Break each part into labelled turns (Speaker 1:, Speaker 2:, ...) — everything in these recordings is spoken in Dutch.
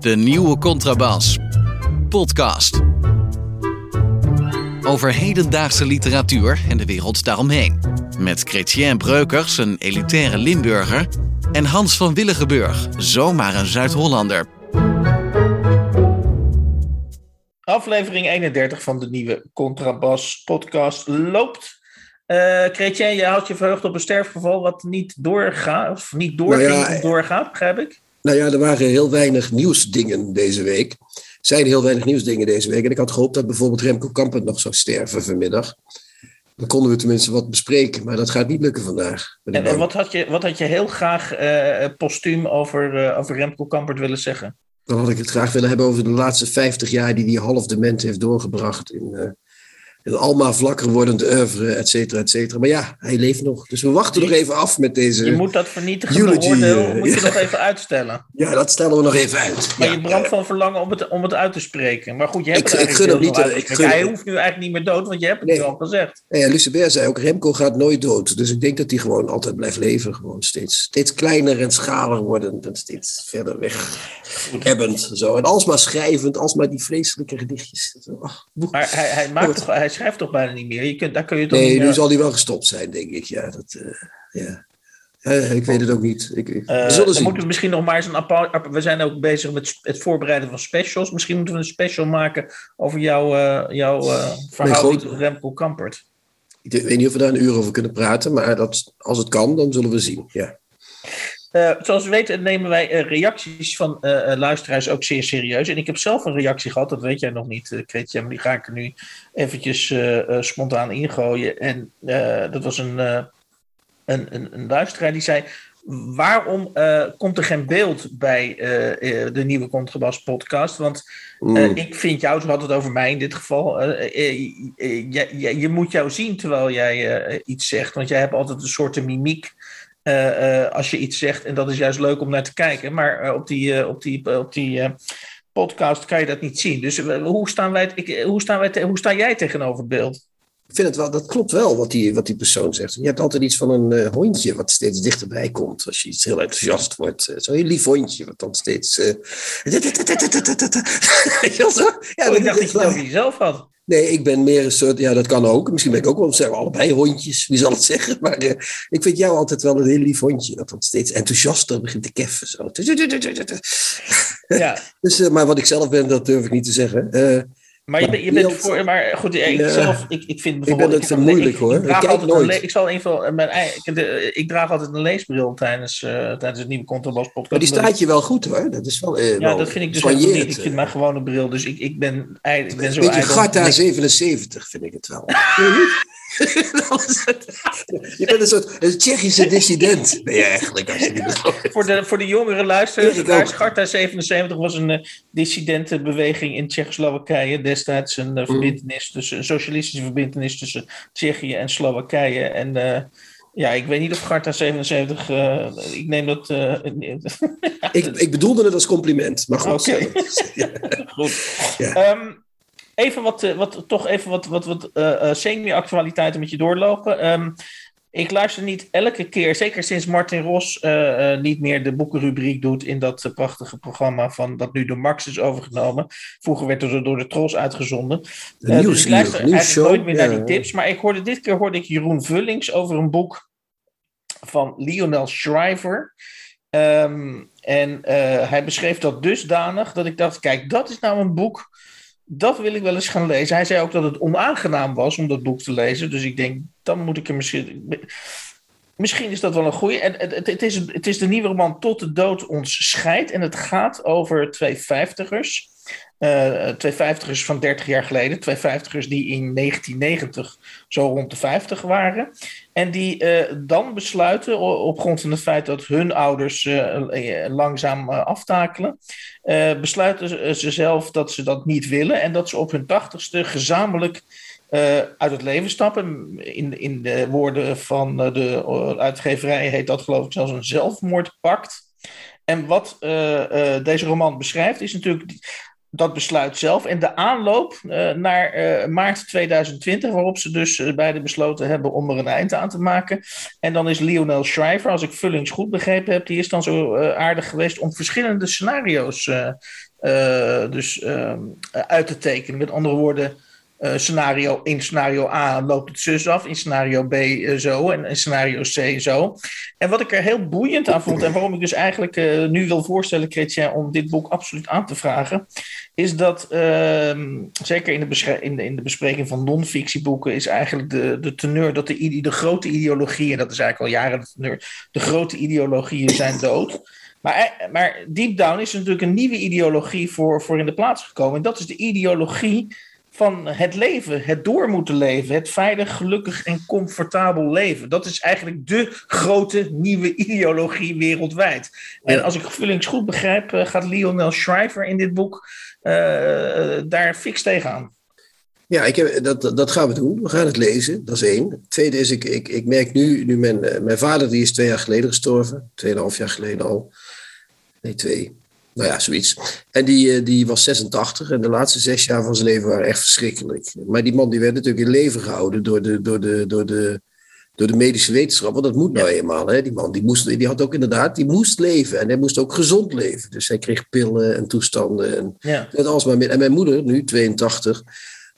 Speaker 1: De nieuwe Contrabas. Podcast. Over hedendaagse literatuur en de wereld daaromheen. Met Chrétien Breukers, een elitaire Limburger. En Hans van Willigenburg, zomaar een Zuid-Hollander.
Speaker 2: Aflevering 31 van de nieuwe Contrabas podcast loopt. Uh, Chrétien, je houdt je verheugd op een sterfgeval wat niet doorgaat, of niet doorging
Speaker 3: Nou ja,
Speaker 2: doorgaat, begrijp ik?
Speaker 3: Nou ja, er waren heel weinig nieuwsdingen deze week. Er zijn heel weinig nieuwsdingen deze week. En ik had gehoopt dat bijvoorbeeld Remco Kampert nog zou sterven vanmiddag. Dan konden we tenminste wat bespreken, maar dat gaat niet lukken vandaag.
Speaker 2: En, wat, had je, wat had je heel graag eh postuum over, eh, over Remco Kampert willen zeggen?
Speaker 3: Dan had ik het graag willen hebben over de laatste 50 jaar die hij half dement heeft doorgebracht. In, eh in een almaar vlakker wordend oeuvre, et cetera, et cetera. Maar ja, hij leeft nog. Dus we wachten nog even af met deze...
Speaker 2: Je moet dat vernietigende oordeel
Speaker 3: eh,
Speaker 2: moet je
Speaker 3: ja.
Speaker 2: nog even uitstellen.
Speaker 3: Ja, dat stellen we nog even uit.
Speaker 2: Maar
Speaker 3: Ja,
Speaker 2: je brandt van verlangen om het, om het uit te spreken. Maar goed, je hebt
Speaker 3: Ik-
Speaker 2: het
Speaker 3: ik gun hem niet, eh, ik
Speaker 2: uitgesproken.
Speaker 3: gun-
Speaker 2: Hij hoeft nu eigenlijk niet meer dood, want je hebt het
Speaker 3: Nee.
Speaker 2: nu al gezegd.
Speaker 3: Ja, Lucebert zei ook, Remco gaat nooit dood. Dus ik denk dat hij gewoon altijd blijft leven. Gewoon steeds, steeds kleiner en schaler wordend en steeds verder weg. Zo. En alsmaar schrijvend, alsmaar die vreselijke gedichtjes. Boe.
Speaker 2: Maar hij, hij, maakt toch, hij schrijft toch bijna niet meer? Je kunt, daar kun je toch
Speaker 3: nee,
Speaker 2: niet
Speaker 3: nu
Speaker 2: meer-
Speaker 3: zal hij wel gestopt zijn, denk ik. Ja, dat, eh, ja. Ik weet het ook niet. Ik, ik-
Speaker 2: Eh,
Speaker 3: we zullen zien.
Speaker 2: moeten we misschien nog maar eens een apart. We zijn ook bezig met het voorbereiden van specials. Misschien moeten we een special maken over jouw, eh, jouw eh, verhouding tot Remco Kampert.
Speaker 3: Ik weet niet of we daar een uur over kunnen praten, maar dat, als het kan, dan zullen we zien. Ja.
Speaker 2: Eh, zoals we weten nemen wij eh, reacties van eh, luisteraars ook zeer serieus. En ik heb zelf een reactie gehad, dat weet jij nog niet, uh, Kretje, maar die ga ik er nu eventjes spontaan ingooien. En dat was een, een, een, een luisteraar die zei... Waarom komt er geen beeld bij de nieuwe Contrabas podcast? Want eh,
Speaker 3: Mm.
Speaker 2: ik vind jou, zo had het over mij in dit geval. je, je, je moet jou zien terwijl jij iets zegt. Want jij hebt altijd een soort mimiek als je iets zegt. En dat is juist leuk om naar te kijken. Maar eh, op die, eh, op die, op die eh, podcast kan je dat niet zien. Dus eh, hoe, staan wij, ik, hoe, staan wij hoe sta jij tegenover het beeld?
Speaker 3: Ik vind het wel, dat klopt wel wat die, wat die persoon zegt. Je hebt altijd iets van een eh, hondje wat steeds dichterbij komt als je iets heel enthousiast wordt. Eh, Zo'n lief hondje wat dan steeds. eh? Ja,
Speaker 2: Oh, ik dacht
Speaker 3: dat
Speaker 2: dat je het over jezelf had.
Speaker 3: Nee, ik ben meer een soort, ja, dat kan ook. Misschien ben ik ook wel, zijn we allebei hondjes, wie zal het zeggen? Maar eh, ik vind jou altijd wel een heel lief hondje, dat dan steeds enthousiaster begint te keffen. Zo.
Speaker 2: Ja.
Speaker 3: Dus, eh, maar wat ik zelf ben, dat durf ik niet te zeggen.
Speaker 2: Maar je, bent- je bent voor. Maar goed, ik
Speaker 3: Ja.
Speaker 2: zelf, ik, ik vind
Speaker 3: ben
Speaker 2: bijvoorbeeld.
Speaker 3: het
Speaker 2: heb
Speaker 3: vind
Speaker 2: een-
Speaker 3: moeilijk,
Speaker 2: ik,
Speaker 3: hoor.
Speaker 2: Ik, draag
Speaker 3: Ik kijk
Speaker 2: altijd een
Speaker 3: nooit.
Speaker 2: ik zal een van mijn eigen. ik- de- Ik draag altijd een leesbril tijdens, eh, tijdens het nieuwe Contrabas podcast.
Speaker 3: maar die staat je wel goed hoor. Dat is wel. eh,
Speaker 2: Ja,
Speaker 3: wel
Speaker 2: dat vind ik dus niet. Ik vind
Speaker 3: eh.
Speaker 2: mijn gewone bril. Dus ik, ik ben, ik ben zo
Speaker 3: Beetje
Speaker 2: ijdel.
Speaker 3: Garta
Speaker 2: Ik-
Speaker 3: 77 vind ik het wel. je bent een soort een Tsjechische dissident, ben je eigenlijk. Als je die zo-
Speaker 2: Voor de, voor de jongere luisteraars. Sparta 77 was een eh, dissidentenbeweging in Tsjechoslowakije. Destijds een uh, verbintenis tussen, een socialistische verbintenis tussen Tsjechië en Slowakije. En eh, ja, ik weet niet of Garta 77, eh, ik neem dat... eh,
Speaker 3: ik, ik bedoelde het als compliment, maar goed.
Speaker 2: Goed.
Speaker 3: Ja.
Speaker 2: Ehm, even wat, eh, wat, toch even wat, wat, wat eh, eh, semi-actualiteiten met je doorlopen. Ehm, ik luister niet elke keer, zeker sinds Martin Ros niet meer de boekenrubriek doet in dat prachtige programma van dat nu door Max is overgenomen. Vroeger werd er door de Tros uitgezonden.
Speaker 3: De
Speaker 2: Eh, dus
Speaker 3: nieuws,
Speaker 2: ik luister
Speaker 3: nieuws
Speaker 2: eigenlijk nooit meer naar die tips. Maar ik hoorde dit keer hoorde ik Jeroen Vullings over een boek van Lionel Shriver. Ehm, en hij beschreef dat dusdanig dat ik dacht: kijk, dat is nou een boek. Dat wil ik wel eens gaan lezen. Hij zei ook dat het onaangenaam was om dat boek te lezen. Dus ik denk, dan moet ik er misschien. Misschien is dat wel een goeie. En het, het, het, is, het is de nieuwe roman Tot de dood ons scheidt. En het gaat over twee vijftigers. Eh, twee vijftigers van 30 jaar geleden. Twee vijftigers die in 1990 zo rond de 50 waren. En die eh, dan besluiten, op grond van het feit dat hun ouders eh, eh, langzaam eh, aftakelen, eh, besluiten ze- ze zelf dat ze dat niet willen. En dat ze op hun tachtigste gezamenlijk eh, uit het leven stappen. In, in de woorden van eh, de eh, uitgeverij heet dat geloof ik zelfs een zelfmoordpact. En wat eh, eh, deze roman beschrijft is natuurlijk dat besluit zelf en de aanloop uh, naar uh, maart 2020, waarop ze dus uh, beide besloten hebben om er een eind aan te maken. En dan is Lionel Shriver, als ik Vullings goed begrepen heb, die is dan zo aardig geweest om verschillende scenario's dus ehm, uit te tekenen. Met andere woorden, scenario, in scenario A loopt het zus af, in scenario B zo en in scenario C zo. En wat ik er heel boeiend aan vond en waarom ik dus eigenlijk nu wil voorstellen, Chrétien, om dit boek absoluut aan te vragen, is dat ehm, zeker in de, in, de, in de, bespreking van non-fictieboeken is eigenlijk de, de teneur dat de, de grote ideologieën, dat is eigenlijk al jaren de teneur, de grote ideologieën zijn dood. Maar, maar deep down is er natuurlijk een nieuwe ideologie voor, voor in de plaats gekomen. En dat is de ideologie van het leven, het door moeten leven, het veilig, gelukkig en comfortabel leven. Dat is eigenlijk de grote nieuwe ideologie wereldwijd. En als ik Vullings goed begrijp, eh, gaat Lionel Shriver in dit boek daar fix tegenaan.
Speaker 3: Ja, ik heb, dat, dat gaan we doen. We gaan het lezen, dat is één. Tweede is, ik, ik, ik merk nu, nu mijn, mijn vader die is twee jaar geleden gestorven, tweeënhalf jaar geleden al. Nee, twee. Nou ja, zoiets. En die, eh, die was 86 en de laatste zes jaar van zijn leven waren echt verschrikkelijk. Maar die man die werd natuurlijk in leven gehouden door de, door de, door de, door de medische wetenschap. Want dat moet nou eenmaal. Hè? Die man die, moest, die had ook inderdaad, die moest leven. En hij moest ook gezond leven. Dus hij kreeg pillen en toestanden. En, ja. alsmaar en mijn moeder, nu 82,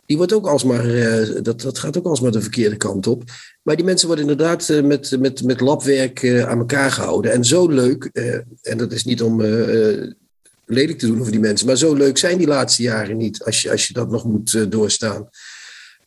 Speaker 3: die wordt ook alsmaar, uh, dat, dat gaat ook alsmaar de verkeerde kant op. Maar die mensen worden inderdaad uh, met, met, met labwerk uh, aan elkaar gehouden. En zo leuk, en dat is niet om lelijk te doen over die mensen. Maar zo leuk zijn die laatste jaren niet, als je, als je dat nog moet doorstaan.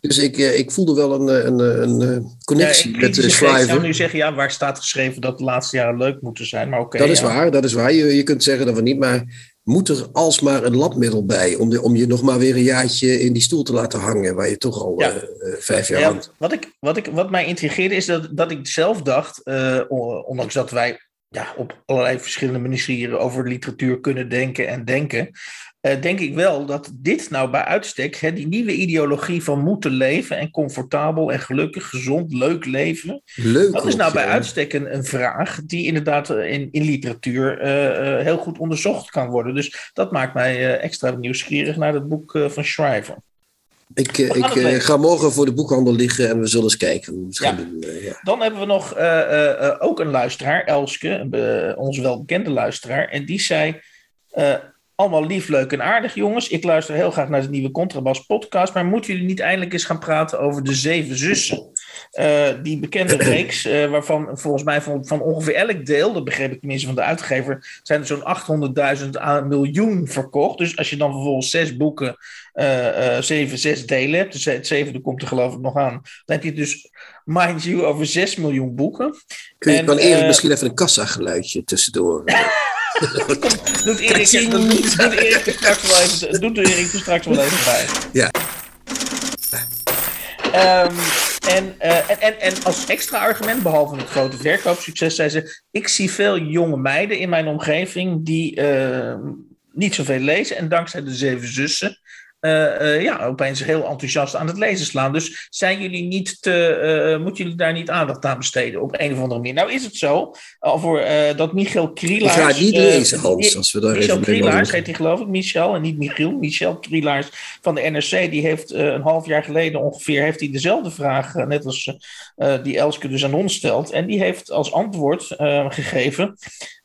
Speaker 3: Dus ik, uh, ik voelde wel een, eh, een, een connectie ja, met de schrijver. Ik
Speaker 2: zou nu zeggen, ja, waar staat geschreven dat de laatste jaren leuk moeten zijn? Maar oké.
Speaker 3: dat
Speaker 2: is
Speaker 3: waar, dat is waar. Je, je kunt zeggen dat we niet, maar moet er alsmaar een labmiddel bij om, de, om je nog maar weer een jaartje in die stoel te laten hangen, waar je toch al ja. uh, vijf jaar ja, hangt.
Speaker 2: Wat, ik, wat, ik, wat mij intrigeerde is dat, dat ik zelf dacht, uh, ondanks dat wij ja, op allerlei verschillende manieren over literatuur kunnen denken en denken. Uh, denk ik wel dat dit nou bij uitstek, hè, die nieuwe ideologie van moeten leven en comfortabel en gelukkig, gezond, leuk leven. Leuk dat is nou bij uitstek een, een, vraag die inderdaad eh, in, in literatuur uh, uh, heel goed onderzocht kan worden. Dus dat maakt mij extra nieuwsgierig naar het boek van Schrijver.
Speaker 3: Ik, eh, ik ga morgen voor de boekhandel liggen en we zullen eens kijken hoe
Speaker 2: ja. doen. Uh, ja. Dan hebben we nog ook een luisteraar, Elske, onze welbekende luisteraar. En die zei, allemaal lief, leuk en aardig jongens. Ik luister heel graag naar de nieuwe Contrabas podcast. Maar moeten jullie niet eindelijk eens gaan praten over de Zeven Zussen? die bekende reeks, waarvan volgens mij van, van ongeveer elk deel, dat begreep ik tenminste van de uitgever, zijn er zo'n 800.000 miljoen verkocht. Dus als je dan vervolgens zes boeken uh, uh, zeven, zes delen hebt. Dus het zevende komt er geloof ik nog aan. Dan heb je dus, mind you, over 6 miljoen boeken.
Speaker 3: Kun je en, dan uh, misschien even een kassa-geluidje tussendoor?
Speaker 2: doet Erik, doet, doet Erik er straks wel even, doet Erik er straks wel even bij.
Speaker 3: Ja.
Speaker 2: Um, en, uh, en, en, en als extra argument, behalve het grote verkoopsucces, zei ze: Ik zie veel jonge meiden in mijn omgeving die uh, niet zoveel lezen. En dankzij de zeven zussen uh, uh, ja, opeens heel enthousiast aan het lezen slaan. Dus zijn jullie niet te, uh, moeten jullie daar niet aandacht aan besteden op een of andere manier? Nou is het zo, al voor dat Michiel Krielaars...
Speaker 3: Ik ga niet lezen, Hans, als we daar
Speaker 2: Michel even Krielaars heet hij geloof ik, Michel en niet Michiel. Michel Krielaars van de NRC, die heeft een half jaar geleden ongeveer heeft hij dezelfde vraag, net als die Elske dus aan ons stelt. En die heeft als antwoord gegeven...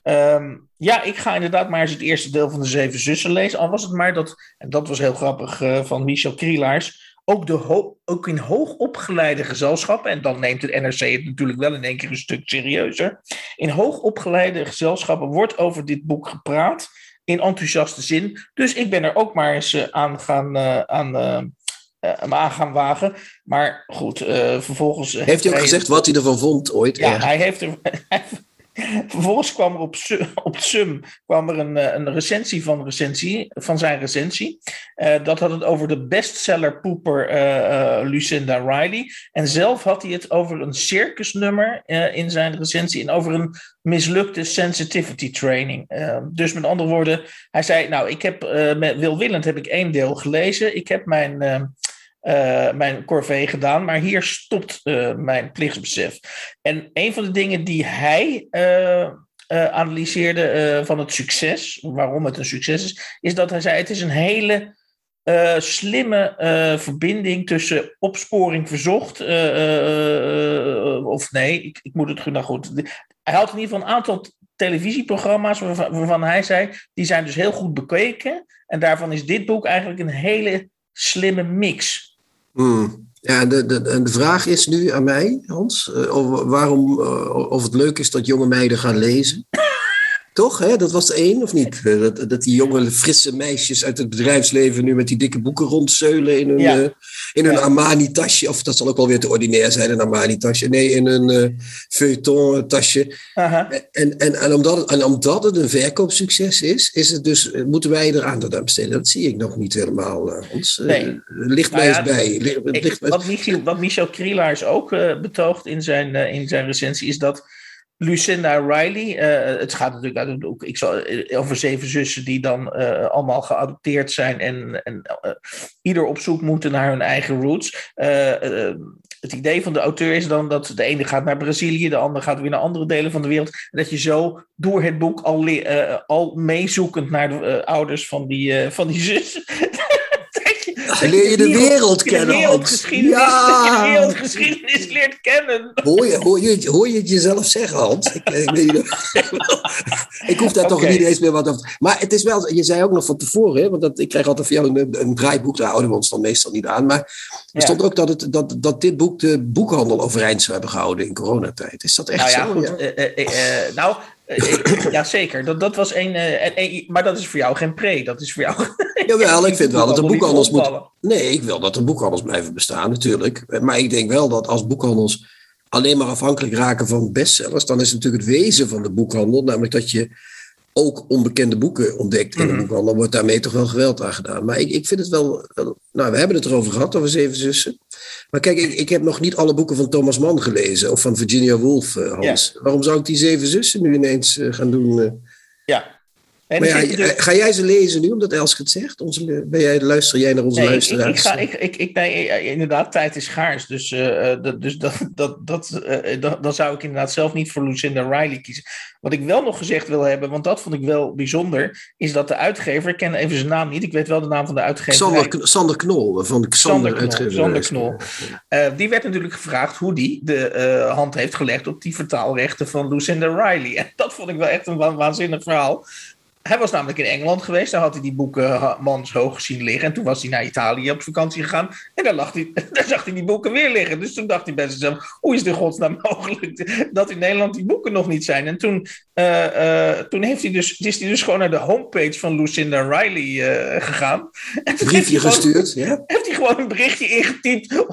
Speaker 2: Um, ja, ik ga inderdaad maar eens het eerste deel van de Zeven Zussen lezen. Al was het maar dat, en dat was heel grappig uh, van Michel Krielaars, ook, de ook in hoogopgeleide gezelschappen, en dan neemt het NRC het natuurlijk wel in één keer een stuk serieuzer. In hoogopgeleide gezelschappen wordt over dit boek gepraat, in enthousiaste zin. Dus ik ben er ook maar eens uh, aan gaan, uh, aan, aan gaan wagen. Maar goed, vervolgens.
Speaker 3: Heeft hij ook gezegd wat hij ervan vond ooit?
Speaker 2: Ja, hij heeft er. Vervolgens kwam er op, op SUM kwam er een, eh, een recensie van, recensie van zijn recensie. Uh, dat had het over de bestseller poeper uh, Lucinda Riley. En zelf had hij het over een circusnummer in zijn recensie en over een mislukte sensitivity training. dus met andere woorden, hij zei: Nou, ik heb met Wil Willend heb ik één deel gelezen. Ik heb mijn uh, mijn corvée gedaan, maar hier stopt uh, mijn plichtsbesef. En een van de dingen die hij uh, analyseerde van het succes, waarom het een succes is, is dat hij zei: het is een hele slimme verbinding tussen opsporing verzocht. Of nee, ik, ik, moet het. Nou goed. Hij had in ieder geval een aantal televisieprogramma's waarvan, hij zei. die zijn dus heel goed bekeken. En daarvan is dit boek eigenlijk een hele slimme mix.
Speaker 3: Hmm. Ja, de, de, de vraag is nu aan mij, Hans, of, waarom, of het leuk is dat jonge meiden gaan lezen. Toch? Hè? Dat was één, of niet? Eh, dat, dat die jonge, frisse meisjes uit het bedrijfsleven nu met die dikke boeken rondzeulen in hun, ja. uh, in hun Armani-tasje. Of dat zal ook wel weer te ordinair zijn, een Armani-tasje. Nee, in een uh, feuilleton-tasje. En, en, en, omdat het, en omdat het een verkoopsucces is, is het dus, moeten wij er aandacht aan besteden. Dat zie ik nog niet helemaal, Hans. Nee. ligt nou mij eens bij.
Speaker 2: Ligt, wat, Michiel, wat Michel Krielaars ook betoogt in zijn, in zijn recensie, is dat Lucinda Riley. Uh, het gaat natuurlijk uit ook ik zal, eh, over zeven zussen die dan uh, allemaal geadopteerd zijn en, en ieder op zoek moeten naar hun eigen roots. het idee van de auteur is dan dat de ene gaat naar Brazilië, de andere gaat weer naar andere delen van de wereld. Dat je zo door het boek al, al meezoekend naar de ouders van die, van die zussen.
Speaker 3: Leer je de wereld kennen. De
Speaker 2: wereldgeschiedenis, ja. De wereldgeschiedenis leert kennen.
Speaker 3: Hoor je, hoor je, hoor je het jezelf zeggen, Hans? Ik, ik, ik hoef daar toch niet eens meer wat over. Maar het is wel, je zei ook nog van tevoren, hè, want dat, ik krijg altijd van jou een, een draaiboek, daar houden we ons dan meestal niet aan. Maar er stond ook dat, het, dat, dat dit boek de boekhandel overeind zou hebben gehouden in coronatijd. Is dat echt
Speaker 2: nou
Speaker 3: ja,
Speaker 2: zo? Goed, ja? Uh, uh, nou, ja, zeker. Dat, dat was een, uh, Maar dat is voor jou geen pre. Dat is voor jou.
Speaker 3: Jawel, ik vind wel dat de boekhandels moet. Nee, ik wil dat de boekhandels blijven bestaan, natuurlijk. Maar ik denk wel dat als boekhandels alleen maar afhankelijk raken van bestsellers, dan is het natuurlijk het wezen van de boekhandel, namelijk dat je ook onbekende boeken ontdekt in de mhm. boekhandel, wordt daarmee toch wel geweld aan gedaan. Maar ik, ik vind het wel, Nou, we hebben het erover gehad, over Zeven Zussen. Maar kijk, ik, ik heb nog niet alle boeken van Thomas Mann gelezen of van Virginia Woolf, uh, Hans. Waarom zou ik die Zeven Zussen nu ineens uh, gaan doen? Uh?
Speaker 2: Ja,
Speaker 3: maar ja, dus- Ga jij ze lezen nu, omdat Elske het zegt? Onze, ben jij, luister jij naar onze nee, luisteraars?
Speaker 2: Ik, ik, ga, ik, ik, ik, nee, inderdaad, tijd is schaars. Dus, uh, dat, dus dat, dat, dat, uh, dat, dan zou ik inderdaad zelf niet voor Lucinda Riley kiezen. Wat ik wel nog gezegd wil hebben, want dat vond ik wel bijzonder, is dat de uitgever, ik ken even zijn naam niet, ik weet wel de naam van de uitgever.
Speaker 3: Sander, Sander Knol, van de Sander, Knol, uitgever.
Speaker 2: Sander Knol. Uh, die werd natuurlijk gevraagd hoe die de hand heeft gelegd op die vertaalrechten van Lucinda Riley. En dat vond ik wel echt een waanzinnig verhaal. Hij was namelijk in Engeland geweest. Daar had hij die boeken mans hoog gezien liggen. En toen was hij naar Italië op vakantie gegaan. En daar, lag hij, daar zag hij die boeken weer liggen. Dus toen dacht hij bij zichzelf: hoe is in godsnaam mogelijk dat in Nederland die boeken nog niet zijn? En toen, uh, uh, toen heeft hij dus, is hij dus gewoon naar de homepage van Lucinda Riley uh, gegaan.
Speaker 3: En briefje gestuurd, ja?
Speaker 2: Heeft hij gewoon een berichtje ingetypt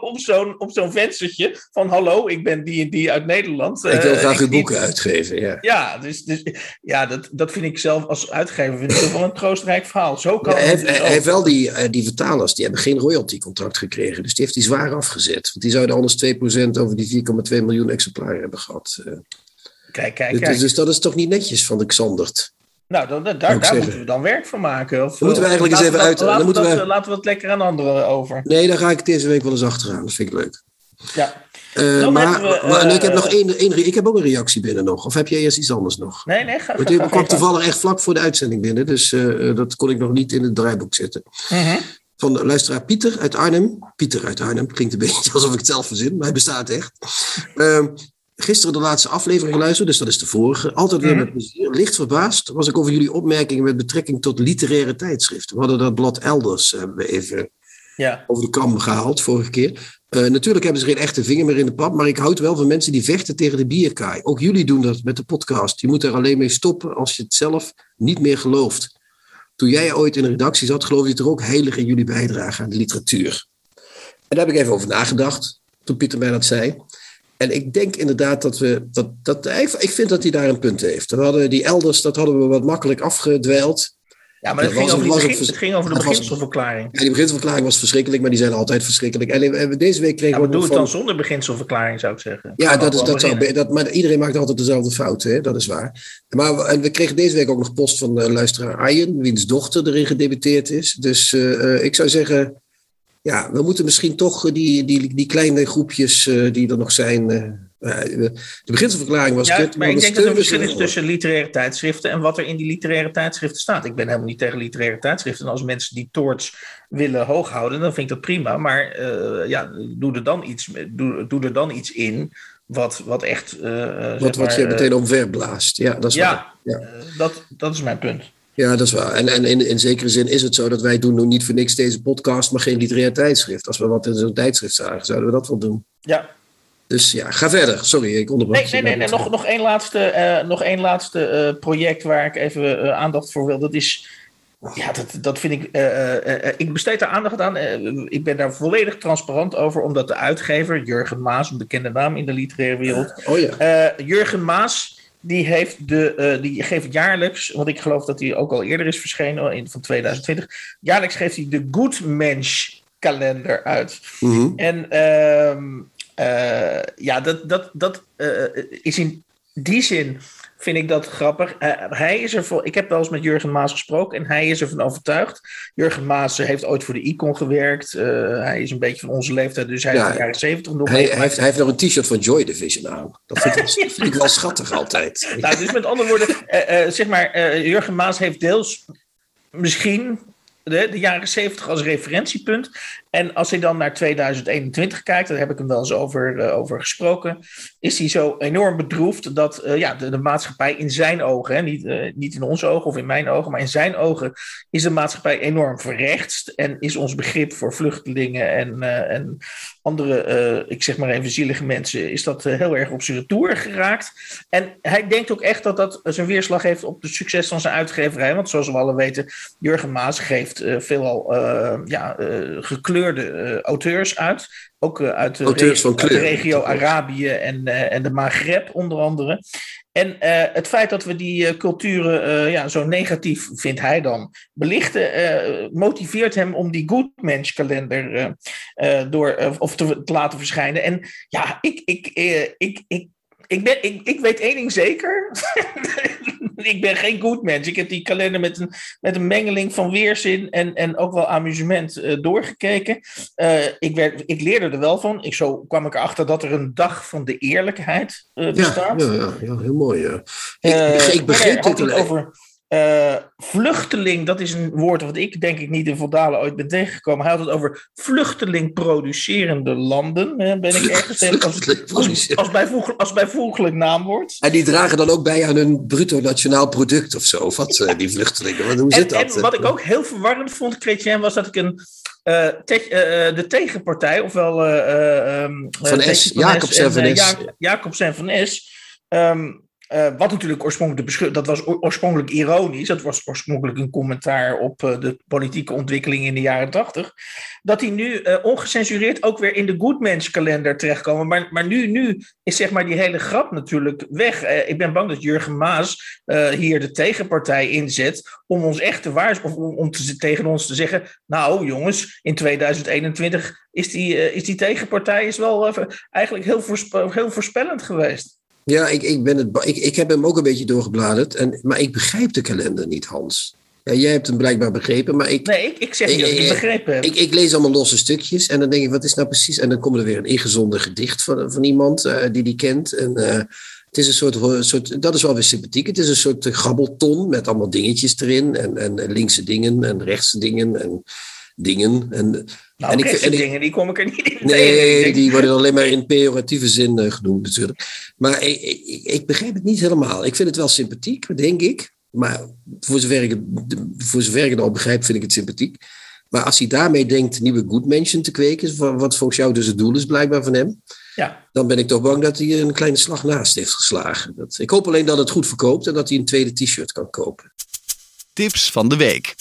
Speaker 2: op zo'n op zo'n venstertje. Van hallo, ik ben die en die uit Nederland.
Speaker 3: ik wil graag uw boeken uitgeven, ja.
Speaker 2: Ja, dus, dus ja, dat, dat vind ik zelf als uitgever vind ik wel een troostrijk verhaal. Zo kan hij,
Speaker 3: heeft, hij heeft wel die, uh, die vertalers, die hebben geen royalty-contract gekregen. Dus die heeft hij zwaar afgezet. Want die zouden anders 2% over die 4,2 miljoen exemplaren hebben gehad. Uh,
Speaker 2: kijk, kijk,
Speaker 3: dus,
Speaker 2: kijk.
Speaker 3: Dus dat is toch niet netjes van de Xandert.
Speaker 2: Nou, dan, daar, daar moeten we dan werk van maken. Of,
Speaker 3: dan moeten we eigenlijk eens even uit.
Speaker 2: Laten,
Speaker 3: dan
Speaker 2: moeten
Speaker 3: we,
Speaker 2: we, laten we het lekker aan anderen over.
Speaker 3: Nee, daar ga ik deze week wel eens achteraan. Dat vind ik leuk.
Speaker 2: Ja.
Speaker 3: Uh, maar, we, uh, maar ik heb nog één, één, ik heb ook een reactie binnen nog. Of heb jij eerst iets anders nog?
Speaker 2: Nee, nee, ga,
Speaker 3: ga, ga, kwam toevallig echt vlak voor de uitzending binnen. Dus uh, dat kon ik nog niet in het draaiboek zetten.
Speaker 2: -huh.
Speaker 3: Van de luisteraar Pieter uit Arnhem. Pieter uit Arnhem, klinkt een beetje alsof ik het zelf verzin, maar hij bestaat echt. Ehm, gisteren de laatste aflevering geluisterd, dus dat is de vorige. Altijd weer met plezier. Licht verbaasd was ik over jullie opmerkingen met betrekking tot literaire tijdschriften. We hadden dat blad Elders hebben we even
Speaker 2: ja.
Speaker 3: over de kam gehaald vorige keer. Uh, natuurlijk hebben ze geen echte vinger meer in de pap, maar ik houd wel van mensen die vechten tegen de bierkaai. Ook jullie doen dat met de podcast. Je moet er alleen mee stoppen als je het zelf niet meer gelooft. Toen jij ooit in de redactie zat, geloofde je er ook heilig in jullie bijdrage aan de literatuur. En daar heb ik even over nagedacht, toen Pieter mij dat zei. En ik denk inderdaad dat we. Dat, dat, ik vind dat hij daar een punt heeft. We hadden die elders, dat hadden we wat makkelijk afgedwijld.
Speaker 2: Ja, maar het ging, over begin, het ging, over de beginselverklaring.
Speaker 3: Ja, die beginselverklaring was verschrikkelijk, maar die zijn altijd verschrikkelijk. En deze week kregen
Speaker 2: ja,
Speaker 3: we.
Speaker 2: doe het
Speaker 3: van...
Speaker 2: dan zonder beginselverklaring, zou ik zeggen.
Speaker 3: Ja, dat is, dat zou, dat, maar iedereen maakt altijd dezelfde fout, hè? dat is waar. Maar en we kregen deze week ook nog post van uh, luisteraar Arjen, wiens dochter erin gedebuteerd is. Dus uh, ik zou zeggen, ja, we moeten misschien toch die, die, die kleine groepjes uh, die er nog zijn de beginselverklaring was
Speaker 2: ja,
Speaker 3: kut.
Speaker 2: Maar, ik denk dat er een verschil is tussen literaire tijdschriften en wat er in die literaire tijdschriften staat. Ik ben helemaal niet tegen literaire tijdschriften. En als mensen die toorts willen hooghouden, dan vind ik dat prima. Maar uh, ja, doe er dan iets, doe, doe er dan iets in wat, wat echt. Uh,
Speaker 3: wat, wat je meteen omverblaast. Ja, dat is
Speaker 2: ja, dat, dat is mijn punt.
Speaker 3: Ja, dat is waar. En, en in, in zekere zin is het zo dat wij doen niet voor niks deze podcast, maar geen literair tijdschrift. Als we wat in zo'n tijdschrift zagen, zouden we dat wel doen.
Speaker 2: Ja.
Speaker 3: Dus ja, ga verder. Sorry, ik onderbrak.
Speaker 2: Nee, nee, nee, nee. Nog, nog één laatste, uh, nog één laatste uh, project waar ik even uh, aandacht voor wil. Dat is, ja, dat, dat vind ik, ik besteed daar aandacht aan. ik ben daar volledig transparant over, omdat de uitgever, Jurgen Maas, een bekende naam in de literaire wereld.
Speaker 3: Oh ja.
Speaker 2: Jurgen Maas die, heeft de, uh, die geeft jaarlijks, want ik geloof dat hij ook al eerder is verschenen, in, van 2020. Jaarlijks geeft hij de Good Mensch kalender uit.
Speaker 3: Mm -hmm.
Speaker 2: En uh, uh, ja, dat, dat, dat is in die zin vind ik dat grappig. Uh, hij is er voor, ik heb wel eens met Jurgen Maas gesproken en hij is ervan overtuigd. Jurgen Maas heeft ooit voor de Icon gewerkt. Hij is een beetje van onze leeftijd, dus hij ja, heeft de jaren zeventig nog.
Speaker 3: Hij, hij, heeft, hij heeft nog een t-shirt van Joy Division aan. Dat vind ik, vind ik wel schattig altijd.
Speaker 2: nou, dus met andere woorden, zeg maar, Jurgen Maas heeft deels misschien de, de jaren 70 als referentiepunt. En als hij dan naar 2021 kijkt, daar heb ik hem wel eens over, uh, over gesproken, is hij zo enorm bedroefd dat uh, ja, de, maatschappij in zijn ogen, hè, niet, uh, niet in onze ogen of in mijn ogen, maar in zijn ogen is de maatschappij enorm verrechtst en is ons begrip voor vluchtelingen en, en andere, ik zeg maar even zielige mensen, is dat heel erg op zijn retour geraakt. En hij denkt ook echt dat dat zijn weerslag heeft op het succes van zijn uitgeverij, want zoals we alle weten, Jurgen Maas geeft veelal ja, gekleurd Uh, auteurs uit. Ook uit, de,
Speaker 3: kleur,
Speaker 2: uit de regio Arabië en, en de Maghreb onder andere. En het feit dat we die culturen ja, zo negatief, vindt hij dan, belichten, motiveert hem om die Goodmensch kalender door, of te, te, laten verschijnen. En ja, ik, ik, ik, ik, ik, ben, ik, ik weet één ding zeker. ik ben geen goed mens. Ik heb die kalender met een, met een mengeling van weerzin en, en ook wel amusement uh, doorgekeken. Uh, ik, werd, ik leerde er wel van. Ik, zo kwam ik erachter dat er een dag van de eerlijkheid uh, bestaat.
Speaker 3: Ja, ja, ja, heel mooi. Ik, ik begreep dit
Speaker 2: al over. Uh, vluchteling, dat is een woord wat ik denk ik niet in Voldalen ooit ben tegengekomen. Hij had het over vluchteling producerende landen. Hè, ben ik ergens tegen als, als, als, bijvoeglijk, als bijvoeglijk naamwoord.
Speaker 3: En die dragen dan ook bij aan hun bruto nationaal product of zo, wat, uh, die vluchtelingen. Want hoe
Speaker 2: en,
Speaker 3: zit dat?
Speaker 2: En wat ik ook heel verwarrend vond, Chrétien, was dat ik een, uh, te, de tegenpartij, ofwel um,
Speaker 3: van S, Jacobsen van S.
Speaker 2: Ja, Jacobsen van S. Um, uh, wat natuurlijk oorspronkelijk, de dat was oorspronkelijk ironisch, dat was oorspronkelijk een commentaar op uh, de politieke ontwikkeling in de jaren tachtig, dat die nu uh, ongecensureerd ook weer in de Goodmans kalender terechtkomen. Maar, maar nu, nu is zeg maar die hele grap natuurlijk weg. ik ben bang dat Jurgen Maas hier de tegenpartij inzet om ons echt te waarschuwen, om, om te, tegen ons te zeggen, nou jongens, in 2021 is die, is die tegenpartij is wel eigenlijk heel, voorspe heel voorspellend geweest.
Speaker 3: Ja, ik, ik, ben het, ik, ik heb hem ook een beetje doorgebladerd. En, maar ik begrijp de kalender niet, Hans. Ja, jij hebt hem blijkbaar begrepen, maar ik...
Speaker 2: Nee, ik, ik zeg niet dat ik het begrepen heb.
Speaker 3: Ik, ik, lees allemaal losse stukjes en dan denk ik, wat is nou precies... En dan komt er weer een ingezonden gedicht van, van iemand uh, die die kent. En uh, het is een soort, soort... Dat is wel weer sympathiek. Het is een soort grabbelton met allemaal dingetjes erin. En, en linkse dingen en rechtse dingen en dingen. En,
Speaker 2: nou,
Speaker 3: en
Speaker 2: ik, en dingen, die kom ik er niet in
Speaker 3: Nee,
Speaker 2: tegen.
Speaker 3: die worden alleen maar in pejoratieve zin uh, genoemd natuurlijk. Maar ik, ik, ik, begrijp het niet helemaal. Ik vind het wel sympathiek, denk ik. Maar voor zover ik het, voor zover ik het al begrijp, vind ik het sympathiek. Maar als hij daarmee denkt nieuwe good mention te kweken, wat volgens jou dus het doel is blijkbaar van hem,
Speaker 2: ja.
Speaker 3: dan ben ik toch bang dat hij een kleine slag naast heeft geslagen. Dat, ik hoop alleen dat het goed verkoopt en dat hij een tweede t-shirt kan kopen.
Speaker 1: Tips van de week.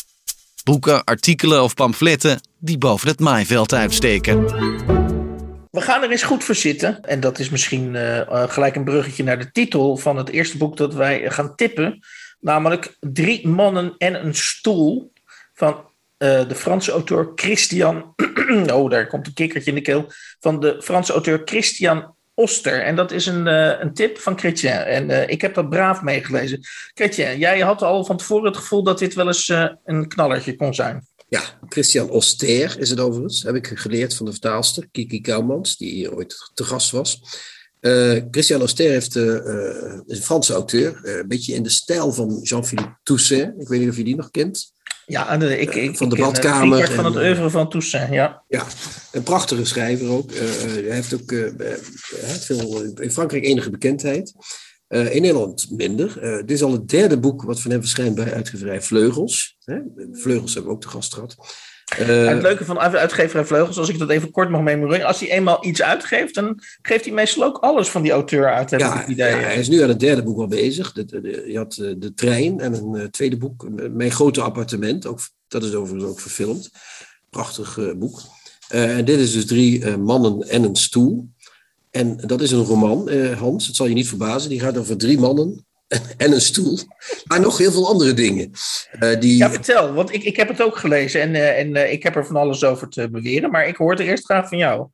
Speaker 1: Boeken, artikelen of pamfletten die boven het maaiveld uitsteken.
Speaker 2: We gaan er eens goed voor zitten. En dat is misschien uh, gelijk een bruggetje naar de titel van het eerste boek dat wij gaan tippen. Namelijk Drie mannen en een stoel van uh, de Franse auteur Christian. oh, daar komt een kikkertje in de keel. Van de Franse auteur Christian Oster. En dat is een, uh, een tip van Chrétien. En uh, ik heb dat braaf meegelezen. Chrétien, jij had al van tevoren het gevoel dat dit wel eens uh, een knallertje kon zijn.
Speaker 3: Ja, Christian Oster is het overigens. Heb ik geleerd van de vertaalster Kiki Kouwmans, die hier ooit te gast was. Christian Auster heeft, is een Franse auteur, een beetje in de stijl van Jean-Philippe Toussaint. Ik weet niet of je die nog kent.
Speaker 2: Ja, de, ik, ik,
Speaker 3: van de
Speaker 2: ik
Speaker 3: badkamer.
Speaker 2: En, van het oeuvre van Toussaint, ja.
Speaker 3: Ja, een prachtige schrijver ook. hij heeft ook veel, in Frankrijk enige bekendheid. in Nederland minder. dit is al het derde boek wat van hem verschijnt bij uitgeverij Vleugels. Vleugels hebben we ook te gast gehad.
Speaker 2: Uh, het leuke van uitgeverij Vleugels, als ik dat even kort mag memoreren, als hij eenmaal iets uitgeeft, dan geeft hij meestal ook alles van die auteur uit, heb
Speaker 3: ja,
Speaker 2: ik het idee.
Speaker 3: Ja, hij is nu aan het derde boek al bezig. De, de, je had de, de trein en een uh, tweede boek, Mijn grote appartement. Ook, dat is overigens ook verfilmd. Prachtig uh, boek. en dit is dus drie mannen en een stoel. En dat is een roman, Hans, het zal je niet verbazen. Die gaat over drie mannen en een stoel. Maar nog heel veel andere dingen. Uh, die...
Speaker 2: Ja, vertel, want ik, ik heb het ook gelezen en, uh, en uh, ik heb er van alles over te beweren, maar ik hoor het eerst graag van jou.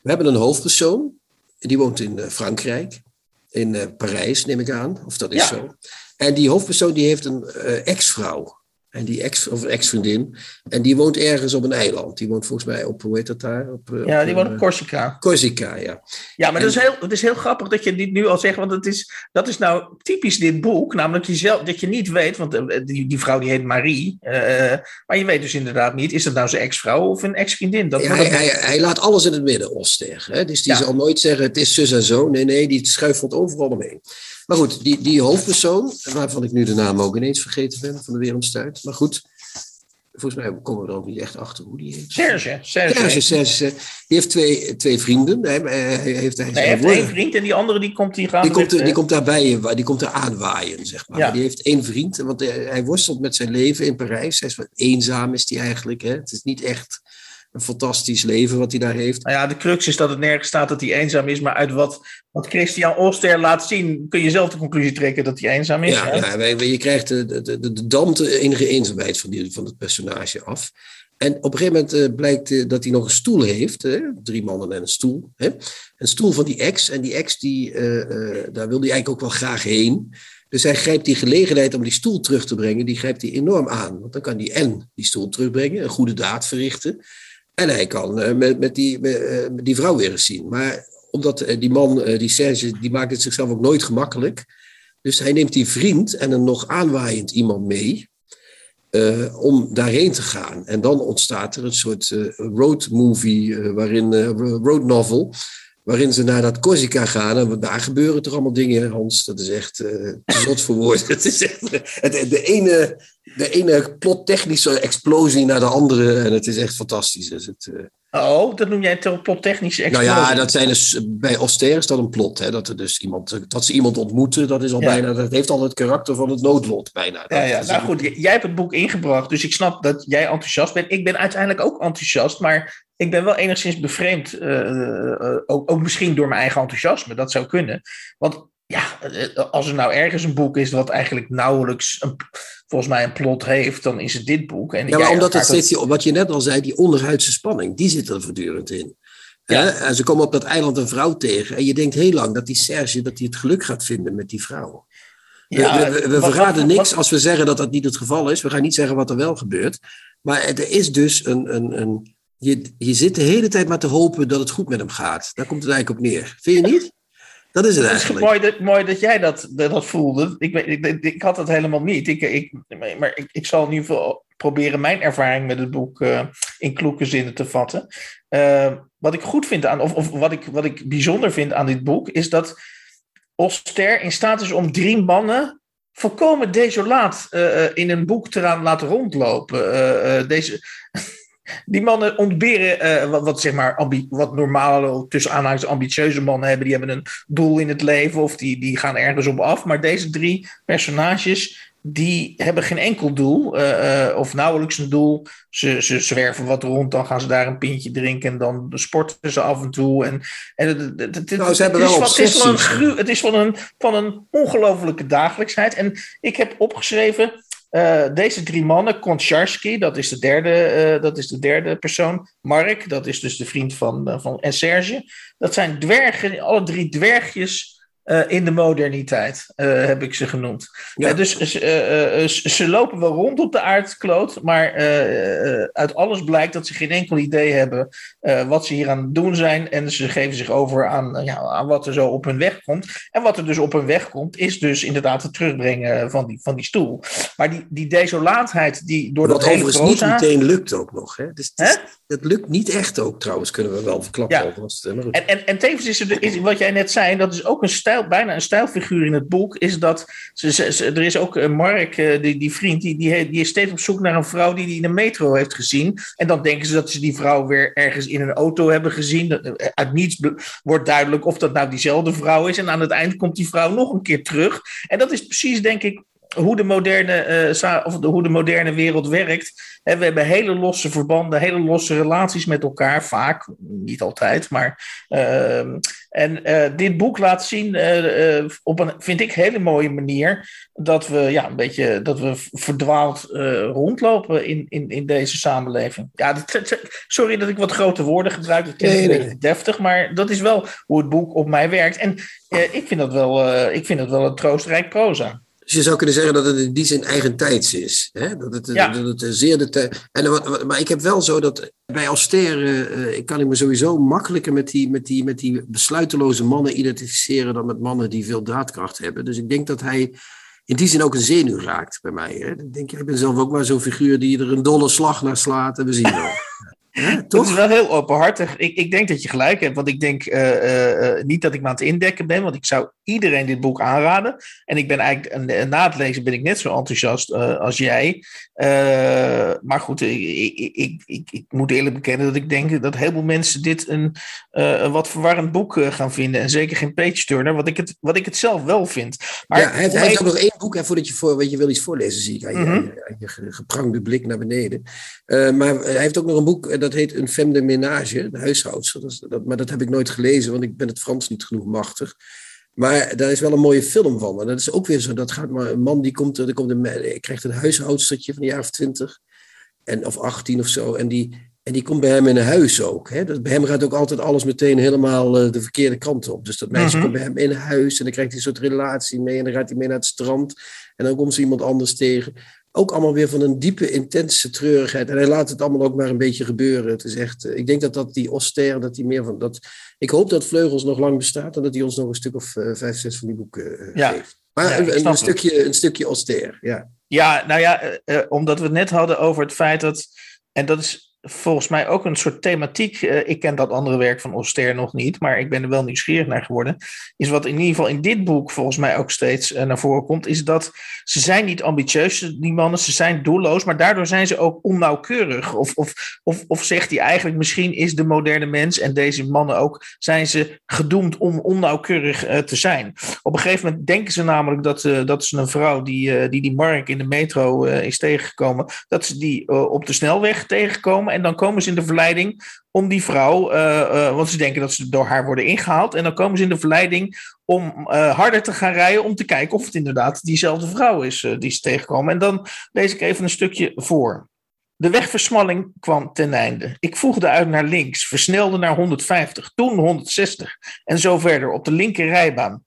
Speaker 3: We hebben een hoofdpersoon, die woont in Frankrijk, in Parijs neem ik aan, of dat is ja. zo. En die hoofdpersoon die heeft een ex-vrouw. En die ex, of ex-vriendin. En die woont ergens op een eiland. Die woont volgens mij op, hoe heet dat daar? Op,
Speaker 2: ja,
Speaker 3: op,
Speaker 2: die woont op Corsica.
Speaker 3: Corsica, ja.
Speaker 2: Ja, maar en, dat is heel, het is heel grappig dat je dit nu al zegt. Want het is, dat is nou typisch dit boek. Namelijk jezelf, dat je niet weet, want die, die vrouw die heet Marie. Uh, maar je weet dus inderdaad niet, is dat nou zijn ex-vrouw of een ex-vriendin?
Speaker 3: Ja, hij, hij, hij, laat alles in het midden, Oster. Hè? Dus die ja. zal nooit zeggen, het is zus en zo. Nee, nee, die schuifelt overal omheen. Maar goed, die, die hoofdpersoon, waarvan ik nu de naam ook ineens vergeten ben, van de wereldstuit. Maar goed, volgens mij komen we er ook niet echt achter hoe die heet.
Speaker 2: Serge. Serge,
Speaker 3: Serge, Serge. Die heeft twee, twee vrienden. Hij, hij heeft, hij,
Speaker 2: heeft één vriend en die andere die komt die gaan
Speaker 3: die komt, die komt daarbij, die komt daar aanwaaien, zeg maar. Ja. maar. Die heeft één vriend, want hij worstelt met zijn leven in Parijs. Hij is wat eenzaam is hij eigenlijk. Hè? Het is niet echt een fantastisch leven wat hij daar heeft.
Speaker 2: Nou ja, de crux is dat het nergens staat dat hij eenzaam is, maar uit wat, wat Christian Oster laat zien, kun je zelf de conclusie trekken dat hij eenzaam is.
Speaker 3: Ja, ja je krijgt de, de, de, de dam de enige eenzaamheid van, die, van het personage af. En op een gegeven moment uh, blijkt uh, dat hij nog een stoel heeft. Hè? Drie mannen en een stoel. Hè? Een stoel van die ex. En die ex, die, uh, daar wil hij eigenlijk ook wel graag heen. Dus hij grijpt die gelegenheid om die stoel terug te brengen, die grijpt hij enorm aan. Want dan kan hij en die stoel terugbrengen, een goede daad verrichten. En hij kan met, met, die, met, die vrouw weer eens zien. Maar omdat die man, die Serge, die maakt het zichzelf ook nooit gemakkelijk. Dus hij neemt die vriend en een nog aanwaaiend iemand mee. Om daarheen te gaan. En dan ontstaat er een soort uh, road movie, waarin, road novel, waarin ze naar dat Corsica gaan. En daar gebeuren toch allemaal dingen, Hans. Dat is echt uh, zot voor woorden. Het is echt de, de, ene, de ene plottechnische explosie naar de andere. En het is echt fantastisch. Dus het, uh...
Speaker 2: Oh, dat noem jij een plottechnische explosie?
Speaker 3: Nou ja, dat zijn dus, bij Auster is dat een plot. Hè? Dat, er dus iemand, dat ze iemand ontmoeten, dat, is al
Speaker 2: Ja.
Speaker 3: bijna, dat heeft al het karakter van het noodlot bijna.
Speaker 2: Ja,
Speaker 3: Dat
Speaker 2: ja. Nou
Speaker 3: een-
Speaker 2: goed, jij hebt het boek ingebracht, dus ik snap dat jij enthousiast bent. Ik ben uiteindelijk ook enthousiast, maar ik ben wel enigszins bevreemd. eh, eh, ook, ook misschien door mijn eigen enthousiasme, dat zou kunnen. Want ja, eh, als er nou ergens een boek is wat eigenlijk nauwelijks een, volgens mij een plot heeft, dan is het dit boek. En
Speaker 3: Ja, maar omdat het steeds, die, wat je net al zei, die onderhuidse spanning, die zit er voortdurend in.
Speaker 2: Ja.
Speaker 3: Hè? En ze komen op dat eiland een vrouw tegen. En je denkt heel lang dat die Serge dat hij het geluk gaat vinden met die vrouw. We-
Speaker 2: Ja,
Speaker 3: we, we, we
Speaker 2: wat-
Speaker 3: verraden niks
Speaker 2: wat-
Speaker 3: als we zeggen dat dat niet het geval is. We gaan niet zeggen wat er wel gebeurt. Maar er is dus een. een, een je, je zit de hele tijd maar te hopen dat het goed met hem gaat. Daar komt het eigenlijk op neer. Vind je niet? Dat is het
Speaker 2: is
Speaker 3: eigenlijk.
Speaker 2: mooi dat, mooi dat jij dat, dat, voelde. Ik, ik, ik, had dat helemaal niet. Ik, ik, maar ik, ik zal in ieder geval proberen mijn ervaring met het boek eh, in kloeke zinnen te vatten. Eh, wat ik goed vind aan, of, of wat, ik, wat ik bijzonder vind aan dit boek, is dat Oster in staat is om drie mannen volkomen desolaat eh, in een boek te laten rondlopen. Deze, die mannen ontberen eh, wat, wat, zeg maar, wat normale, tussen aanhalingstekens ambitieuze mannen hebben. Die hebben een doel in het leven of die, die gaan ergens op af. Maar deze drie personages, die hebben geen enkel doel. eh, eh, of nauwelijks een doel. Ze, ze zwerven wat rond, dan gaan ze daar een pintje drinken. En dan sporten ze af en toe. En, en het, het, het,
Speaker 3: Nou, ze hebben
Speaker 2: het is van- het is van een, van een, van een ongelofelijke dagelijksheid. En ik heb opgeschreven... eh, deze drie mannen, Koncharski, dat is de derde, eh, dat is de derde persoon. Mark, dat is dus de vriend van, eh, van en Serge. Dat zijn dwergen, alle drie dwergjes uh, in de moderniteit, uh, heb ik ze genoemd. Ja. Uh, dus ze lopen wel rond op de aardkloot, maar uit alles blijkt dat ze geen enkel idee hebben wat ze hier aan het doen zijn. En ze geven zich over aan, ja, aan wat er zo op hun weg komt. En wat er dus op hun weg komt, is dus inderdaad het terugbrengen van die, van die stoel. Maar die, die desolaatheid die door
Speaker 3: wat
Speaker 2: dat
Speaker 3: hele overigens niet meteen lukt ook nog. Hè? Dus het, het, lukt niet echt ook trouwens, kunnen we wel verklappen.
Speaker 2: Ja. En, en, en tevens is er, is, wat jij net zei, dat is ook een stijl, bijna een stijlfiguur in het boek, is dat er is ook een Mark, die, die vriend, die, die, die is steeds op zoek naar een vrouw die hij in de metro heeft gezien. En dan denken ze dat ze die vrouw weer ergens in een auto hebben gezien. Uit niets wordt duidelijk of dat nou diezelfde vrouw is. En aan het eind komt die vrouw nog een keer terug. En dat is precies, denk ik, hoe de moderne, uh, of de, hoe de moderne wereld werkt. we hebben hele losse verbanden, hele losse relaties met elkaar, vaak, niet altijd, maar. Uh, en uh, dit boek laat zien uh, op een, vind ik, hele mooie manier dat we ja, een beetje dat we verdwaald rondlopen in, in, in deze samenleving. Ja, dat, sorry dat ik wat grote woorden gebruik, dat klinkt nee, een beetje deftig, maar dat is wel hoe het boek op mij werkt. En ik vind dat wel, ik vind dat wel een troostrijk proza.
Speaker 3: Dus je zou kunnen zeggen dat het in die zin eigentijds is. Hè? Dat het, ja. dat het zeer de en, Maar ik heb wel zo dat bij Auster uh, ik kan ik me sowieso makkelijker met die, met, die, met die besluiteloze mannen identificeren dan met mannen die veel daadkracht hebben. Dus ik denk dat hij in die zin ook een zenuw raakt bij mij. Hè? Ik, denk, ik ben zelf ook maar zo'n figuur die er een dolle slag naar slaat en we zien wel.
Speaker 2: Ja, dat is wel heel openhartig. Ik, ik denk dat je gelijk hebt, want ik denk uh, uh, niet dat ik me aan het indekken ben, want ik zou iedereen dit boek aanraden. En ik ben eigenlijk, na het lezen ben ik net zo enthousiast uh, als jij. maar goed, ik, ik, ik, ik, moet eerlijk bekennen dat ik denk dat heel veel mensen dit een, een wat verwarrend boek gaan vinden. En zeker geen page turner, wat ik het, wat ik het zelf wel vind.
Speaker 3: Maar, ja, hij, heeft ook nog één boek, hè, voordat je, voor, weet je wil iets voorlezen, zie ik aan je, mm je, geprangde blik naar beneden. maar hij heeft ook nog een boek dat heet Een femme de ménage, de huishoudster. Dat, dat, maar dat heb ik nooit gelezen, want ik ben het Frans niet genoeg machtig. Maar daar is wel een mooie film van. En dat is ook weer zo. Dat gaat maar een man die komt, er komt een, krijgt een huishoudstertje van een jaar of twintig. En, of 18 of zo. En die, en die komt bij hem in een huis ook. Hè? Dat, bij hem gaat ook altijd alles meteen helemaal uh, de verkeerde kant op. Dus dat meisje mhm. komt bij hem in huis en dan krijgt hij een soort relatie mee. En dan gaat hij mee naar het strand. En dan komt ze iemand anders tegen ook allemaal weer van een diepe, intense treurigheid. En hij laat het allemaal ook maar een beetje gebeuren. Het is echt, eh, ik denk dat, dat die Oster, dat die meer van dat. Ik hoop dat Vleugels nog lang bestaat en dat hij ons nog een stuk of uh, vijf, zes van die boeken uh, ja. geeft. Maar een, een, stukje, een stukje Oster, ja.
Speaker 2: Ja, nou ja, omdat we het net hadden over het feit dat. En dat is volgens mij ook een soort thematiek. Uh, ik ken dat andere werk van Oster nog niet, maar ik ben er wel nieuwsgierig naar geworden. Is wat in ieder geval in dit boek volgens mij ook steeds uh, naar voren komt, is dat ze zijn niet ambitieus, die mannen, ze zijn doelloos, maar daardoor zijn ze ook onnauwkeurig. Of, of, of, of zegt hij eigenlijk, misschien is de moderne mens en deze mannen ook, zijn ze gedoemd om onnauwkeurig uh, te zijn. Op een gegeven moment denken ze namelijk dat, dat ze een vrouw die, die die Mark in de metro is tegengekomen, dat ze die op de snelweg tegenkomen. En dan komen ze in de verleiding om die vrouw, uh, want ze denken dat ze door haar worden ingehaald. En dan komen ze in de verleiding om uh, harder te gaan rijden. Om te kijken of het inderdaad diezelfde vrouw is die ze tegenkomen. En dan lees ik even een stukje voor. De wegversmalling kwam ten einde. Ik voegde uit naar links, versnelde naar 150, toen 160 en zo verder op de linker rijbaan.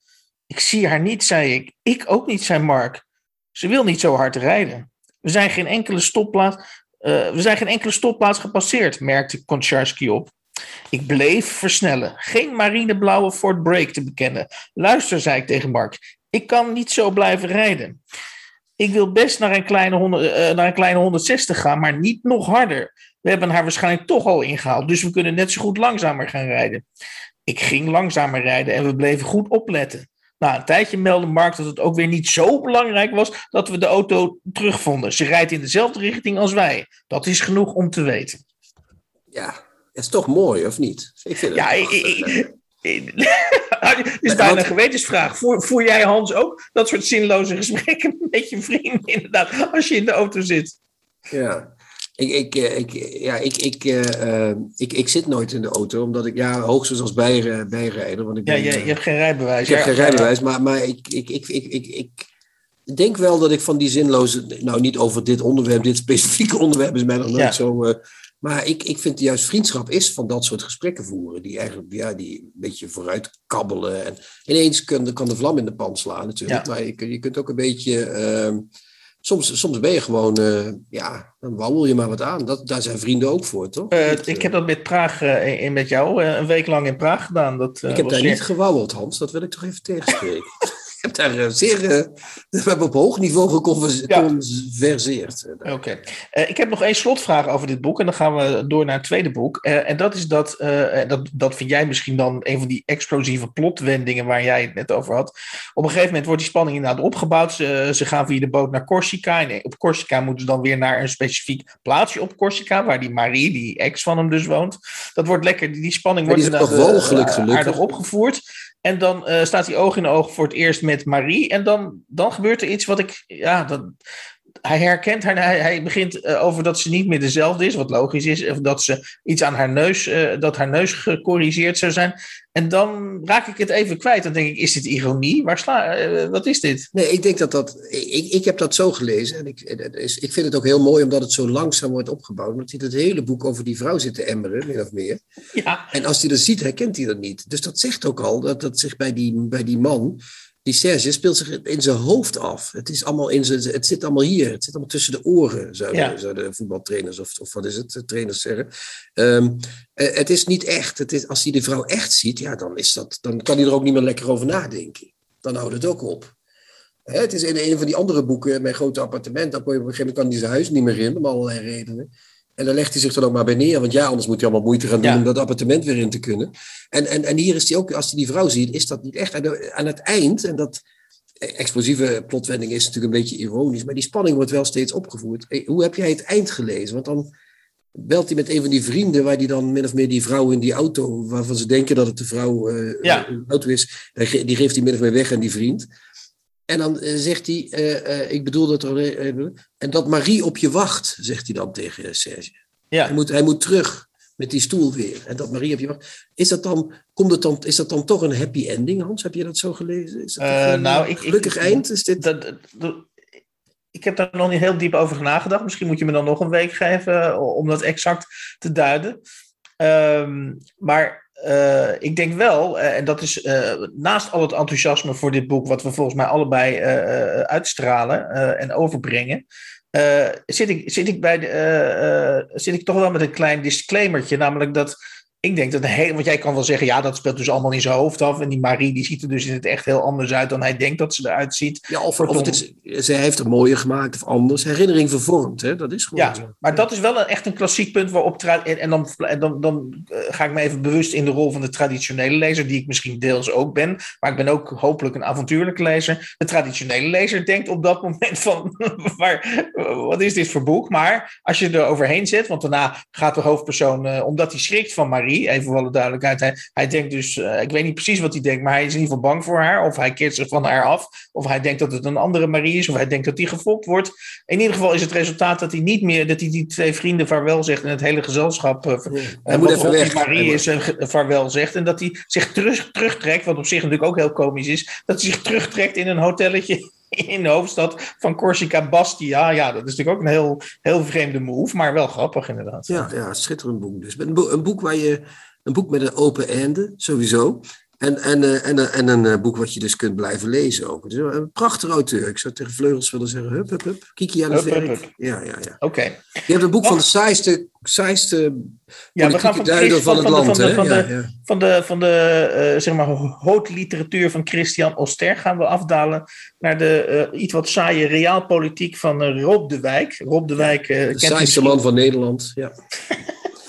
Speaker 2: Ik zie haar niet, zei ik. Ik ook niet, zei Mark. Ze wil niet zo hard rijden. We zijn geen enkele stopplaats. We zijn geen enkele stopplaats gepasseerd, merkte Koncharski op. Ik bleef versnellen. Geen marineblauwe Ford Break te bekennen. Luister, zei ik tegen Mark. Ik kan niet zo blijven rijden. Ik wil best naar een kleine, 100, uh, naar een kleine 160 gaan, maar niet nog harder. We hebben haar waarschijnlijk toch al ingehaald, dus we kunnen net zo goed langzamer gaan rijden. Ik ging langzamer rijden en we bleven goed opletten. Na een tijdje meldde Mark dat het ook weer niet zo belangrijk was dat we de auto terugvonden. Ze rijdt in dezelfde richting als wij. Dat is genoeg om te weten.
Speaker 3: Ja, het is toch mooi, of niet?
Speaker 2: Ik vind het ja, het is bijna een gewetensvraag. Voer, voer jij, Hans, ook dat soort zinloze gesprekken met je vrienden, inderdaad, als je in de auto zit?
Speaker 3: Ja, ik, ik, eh, ik, ja, ik, ik, uh, ik, ik zit nooit in de auto, omdat ik, ja, hoogstens als bij, bijrijder. Want ik
Speaker 2: ja, je, je hebt geen rijbewijs.
Speaker 3: Ik heb geen rijbewijs, maar, maar ik, ik, ik, ik, ik, ik denk wel dat ik van die zinloze, nou niet over dit onderwerp, dit specifieke onderwerp is mij nog nooit zo, uh, Maar ik, ik vind juist vriendschap is van dat soort gesprekken voeren. Die eigenlijk ja, die een beetje vooruit kabbelen. En ineens kan de, kan de vlam in de pan slaan natuurlijk. Maar je, je kunt ook een beetje... ehm, soms, soms ben je gewoon... eh, ja, dan wandel je maar wat aan. Dat, daar zijn vrienden ook voor, toch?
Speaker 2: Eh,
Speaker 3: Niet,
Speaker 2: ik
Speaker 3: eh,
Speaker 2: heb dat met Praag, eh, in- met jou, een week lang in Praag gedaan. Dat,
Speaker 3: ik heb daar
Speaker 2: zeer-
Speaker 3: niet gewauweld, Hans. Dat wil ik toch even tegenspreken. heb daar eh, zeer... eh, we hebben op hoog niveau
Speaker 2: Ja.
Speaker 3: geconverseerd. Eh,
Speaker 2: Oké. Ik heb nog één slotvraag over dit boek. En dan gaan we door naar het tweede boek. En dat is dat, dat, dat vind jij misschien dan een van die explosieve plotwendingen waar jij het net over had. Op een gegeven moment wordt die spanning inderdaad opgebouwd. Ze, ze gaan via de boot naar Corsica. En op Corsica moeten ze dan weer naar een specifiek plaatsje op Corsica. Waar die Marie, die ex van hem dus woont. Dat wordt lekker. Die spanning wordt inderdaad, aardig opgevoerd. En dan eh, staat hij oog in oog voor het eerst met Marie. En dan, dan gebeurt er iets wat ik. Ja, dat, hij herkent haar. Hij, hij begint eh, over dat ze niet meer dezelfde is, wat logisch is. Of dat ze iets aan haar neus. eh, dat haar neus gecorrigeerd zou zijn. En dan raak ik het even kwijt. Dan denk ik: is dit ironie? Waar sla, eh, wat is dit?
Speaker 3: Nee, ik denk dat dat. Ik, ik heb dat zo gelezen. En ik, is, ik vind het ook heel mooi omdat het zo langzaam wordt opgebouwd. Omdat hij het hele boek over die vrouw zit te emmeren, min of meer.
Speaker 2: Ja,
Speaker 3: En als hij dat ziet, herkent hij dat niet. Dus dat zegt ook al dat dat zich bij die, bij die man. Die Serge speelt zich in zijn hoofd af. Het, is allemaal in zijn, het zit allemaal hier. Het zit allemaal tussen de oren, zouden,
Speaker 2: Ja.
Speaker 3: voetbaltrainers of, of wat is het, trainers zeggen. Ehm, eh, het is niet echt. Het is, als hij de vrouw echt ziet, ja, dan, is dat, dan kan hij er ook niet meer lekker over nadenken. Dan houdt het ook op. Hè, het is in een van die andere boeken, Mijn Grote Appartement, dan kon je op een gegeven moment kan hij zijn huis niet meer in, om allerlei redenen. En dan legt hij zich dan ook maar bij neer, want ja, anders moet hij allemaal moeite gaan doen
Speaker 2: Ja.
Speaker 3: om dat appartement weer in te kunnen. En, en, en hier is hij ook, als hij die vrouw ziet, is dat niet echt. En aan het eind, en dat explosieve plotwending is natuurlijk een beetje ironisch, maar die spanning wordt wel steeds opgevoerd. Hoe heb jij het eind gelezen? Want dan belt hij met een van die vrienden, waar die dan min of meer die vrouw in die auto, waarvan ze denken dat het de vrouw eh
Speaker 2: Ja.
Speaker 3: een auto is, die geeft hij min of meer weg aan die vriend. En dan eh, zegt hij, eh, eh, ik bedoel dat er, en dat Marie op je wacht, zegt hij dan tegen Serge. Hij
Speaker 2: ja.
Speaker 3: moet, hij moet terug met die stoel weer. En dat Marie op je wacht. Is dat dan, komt het dan, is dat dan toch een happy ending, Hans? Heb je dat zo gelezen? Is dat een
Speaker 2: nou, ik- ik-
Speaker 3: gelukkig eind? Is dit...
Speaker 2: Dat, ik heb daar nog niet heel diep over nagedacht. Misschien moet je me dan nog een week geven om dat exact te duiden. Ehm, maar eh, ik denk wel, eh, en dat is eh, naast al het enthousiasme voor dit boek, wat we volgens mij allebei uitstralen en overbrengen, zit, ik, zit, ik bij de, zit ik toch wel met een klein disclaimertje. Namelijk dat ik denk dat een hele, want jij kan wel zeggen, ja, dat speelt dus allemaal in zijn hoofd af. En die Marie, die ziet er dus in het echt heel anders uit dan hij denkt dat ze eruit ziet.
Speaker 3: Ja, of, of het is, zij heeft het mooier gemaakt of anders. Herinnering vervormd, hè? dat is gewoon zo.
Speaker 2: Ja, maar dat is wel een, echt een klassiek punt waarop. En, en dan, en dan, dan eh, ga ik me even bewust in de rol van de traditionele lezer, die ik misschien deels ook ben. Maar ik ben ook hopelijk een avontuurlijke lezer. De traditionele lezer denkt op dat moment van. waar, wat is dit voor boek? Maar als je er overheen zet, want daarna gaat de hoofdpersoon. eh, omdat hij schrikt van Marie, even voor alle duidelijkheid. Hij, hij denkt dus. eh, ik weet niet precies wat hij denkt, maar hij is in ieder geval bang voor haar. Of hij keert zich van haar af. Of hij denkt dat het een andere Marie is. Of hij denkt dat hij gefopt wordt. In ieder geval is het resultaat dat hij niet meer, dat hij die twee vrienden vaarwel zegt en het hele gezelschap.
Speaker 3: Ja. Hij moet
Speaker 2: wat
Speaker 3: even
Speaker 2: Rob
Speaker 3: weg.
Speaker 2: die Marie is vaarwel zegt. En dat hij zich terug, terugtrekt, wat op zich natuurlijk ook heel komisch is. Dat hij zich terugtrekt in een hotelletje in de hoofdstad van Corsica Bastia. Ja, dat is natuurlijk ook een heel, heel vreemde move, maar wel grappig inderdaad.
Speaker 3: Ja, ja, schitterend boek. Dus een, boek, een boek waar je een boek met een open einde, sowieso. En, en, eh, en, eh, en een eh, boek wat je dus kunt blijven lezen ook. Dus een prachtige auteur. Ik zou tegen Vleugels willen zeggen, hup, hup, hup. Kiki aan het werk.
Speaker 2: hup.
Speaker 3: Ja, ja, ja.
Speaker 2: Oké.
Speaker 3: Je hebt een boek van de saaiste, saaiste
Speaker 2: Ja, we gaan van,
Speaker 3: duider van het land.
Speaker 2: van, de, van, de, zeg maar, haute literatuur van Christian Oster gaan we afdalen naar de iets wat saaie realpolitiek van Rob de Wijk. Rob de Wijk
Speaker 3: De saaiste man van Nederland. Ja.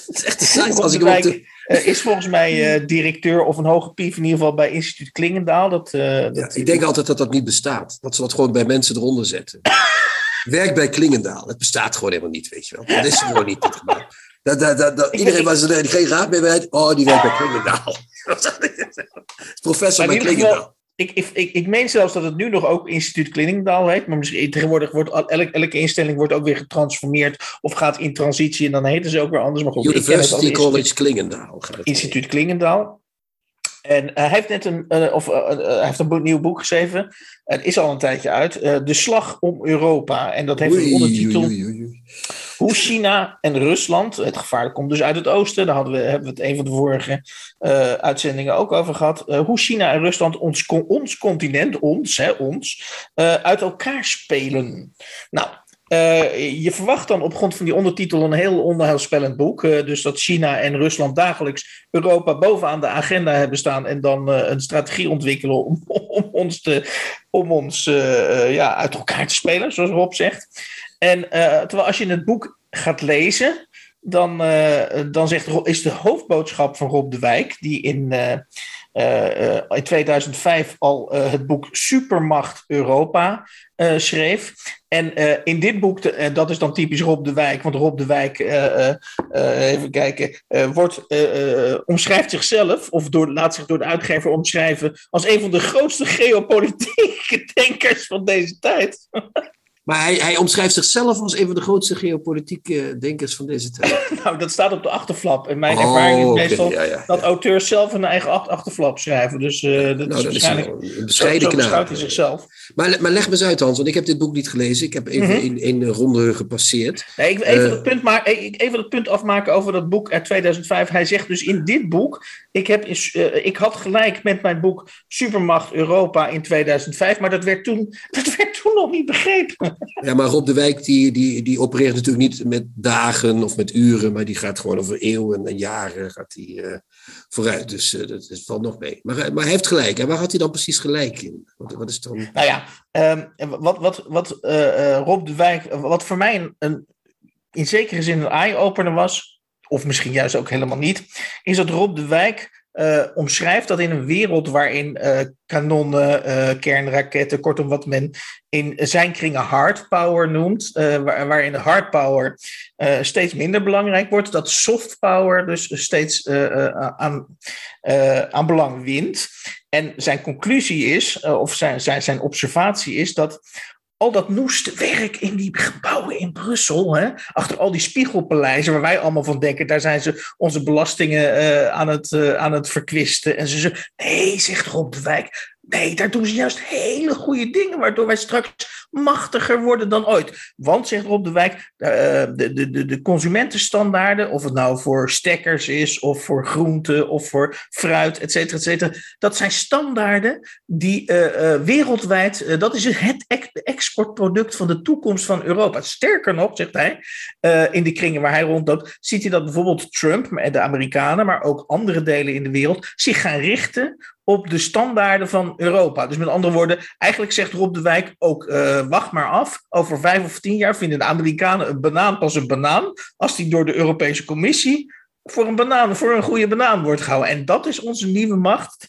Speaker 3: Het is echt de saaiste. Als ik hem op
Speaker 2: Wijk
Speaker 3: de,
Speaker 2: eh, is volgens mij eh, directeur of een hoge pief in ieder geval bij instituut Klingendaal. Dat, eh, dat,
Speaker 3: ik denk altijd dat dat niet bestaat. Dat ze dat gewoon bij mensen eronder zetten. Werk bij Klingendaal. Het bestaat gewoon helemaal niet, weet je wel. Dat is gewoon niet het. Dat, dat, dat, iedereen was er geen raad meer bij. Oh, die werkt bij Klingendaal. Professor
Speaker 2: Maar
Speaker 3: bij Klingendaal.
Speaker 2: Ik, ik, ik, ik meen zelfs dat het nu nog ook instituut Klingendaal heet. Maar misschien tegenwoordig wordt al- elk, elke instelling wordt ook weer getransformeerd of gaat in transitie en dan heten ze ook weer anders. Maar goed,
Speaker 3: University
Speaker 2: instituut-
Speaker 3: College Klingendaal.
Speaker 2: Instituut Klingendaal. En eh, hij heeft net een, of, eh, eh, hij heeft een bo- nieuw boek geschreven. Het is al een tijdje uit. De Slag om Europa. En dat heeft
Speaker 3: Oei,
Speaker 2: een ondertitel.
Speaker 3: oei, oei.
Speaker 2: Hoe China en Rusland, het gevaar komt dus uit het oosten, daar hadden we, hebben we het een van de vorige uh, uitzendingen ook over gehad. Uh, hoe China en Rusland ons, ons continent, ons, hè, ons uh, uit elkaar spelen. Nou, je verwacht dan op grond van die ondertitel een heel onheilspellend boek. Dus dat China en Rusland dagelijks Europa bovenaan de agenda hebben staan. En dan een strategie ontwikkelen om, om ons, te, om ons ja, uit elkaar te spelen, zoals Rob zegt. En terwijl als je het boek gaat lezen, dan, dan zegt, is de hoofdboodschap van Rob de Wijk, die in uh, in 2005 al het boek Supermacht Europa schreef. En in dit boek, dat is dan typisch Rob de Wijk, want Rob de Wijk, even kijken, wordt, omschrijft zichzelf, of door, laat zich door de uitgever omschrijven, als een van de grootste geopolitieke denkers van deze tijd.
Speaker 3: Maar hij, hij omschrijft zichzelf als een van de grootste geopolitieke denkers van deze tijd.
Speaker 2: nou, dat staat op de achterflap. En mijn oh, ervaring is meestal ja, ja, dat auteurs zelf een eigen achterflap schrijven. Dus uh, dat nou, is dat waarschijnlijk
Speaker 3: is een bescheiden
Speaker 2: zo, zo hij zichzelf.
Speaker 3: Maar, maar leg me eens uit, Hans, want ik heb dit boek niet gelezen. Ik heb even mm -hmm. in, in ronde gepasseerd.
Speaker 2: Nee, ik wil even, uh, het punt maar, even het punt afmaken over dat boek uit 2005. Hij zegt dus in dit boek... Ik, heb, uh, ik had gelijk met mijn boek Supermacht Europa in 2005... maar dat werd toen, dat werd toen nog niet begrepen.
Speaker 3: Ja, maar Rob de Wijk die, die, die opereert natuurlijk niet met dagen of met uren, maar die gaat gewoon over eeuwen en jaren gaat die, uh, vooruit. Dus uh, dat, dat, valt nog mee. Maar, maar hij heeft gelijk. En waar had hij dan precies gelijk in? Wat, wat is dan...
Speaker 2: Nou ja, um, wat, wat, wat uh, Rob de Wijk, wat voor mij een, een in zekere zin een eye-opener was, of misschien juist ook helemaal niet, is dat Rob de Wijk uh, omschrijft dat in een wereld waarin uh, kanonnen, uh, kernraketten, kortom wat men in zijn kringen hard power noemt, waar, waarin hard power steeds minder belangrijk wordt, dat soft power dus steeds aan, aan belang wint. En zijn conclusie is, of zijn, zijn, zijn observatie is, dat al dat noeste werk in die gebouwen in Brussel, hè, achter al die spiegelpaleizen waar wij allemaal van denken, daar zijn ze onze belastingen uh, aan, het, uh, aan het verkwisten. En ze zeggen, nee, zegt Rob de Wijk, Nee, daar doen ze juist hele goede dingen, waardoor wij straks machtiger worden dan ooit. Want, zegt Rob de Wijk, de, de, de, de consumentenstandaarden, of het nou voor stekkers is, of voor groenten, of voor fruit, et cetera, et cetera, dat zijn standaarden die uh, uh, wereldwijd, dat is het exportproduct van de toekomst van Europa. Sterker nog, zegt hij, in de kringen waar hij rondloopt, ziet hij dat bijvoorbeeld Trump, de Amerikanen, maar ook andere delen in de wereld, zich gaan richten op de standaarden van Europa. Dus met andere woorden, eigenlijk zegt Rob de Wijk ook: wacht maar af. Over vijf of tien jaar vinden de Amerikanen een banaan pas een banaan. als die door de Europese Commissie voor een banaan, voor een goede banaan wordt gehouden. En dat is onze nieuwe macht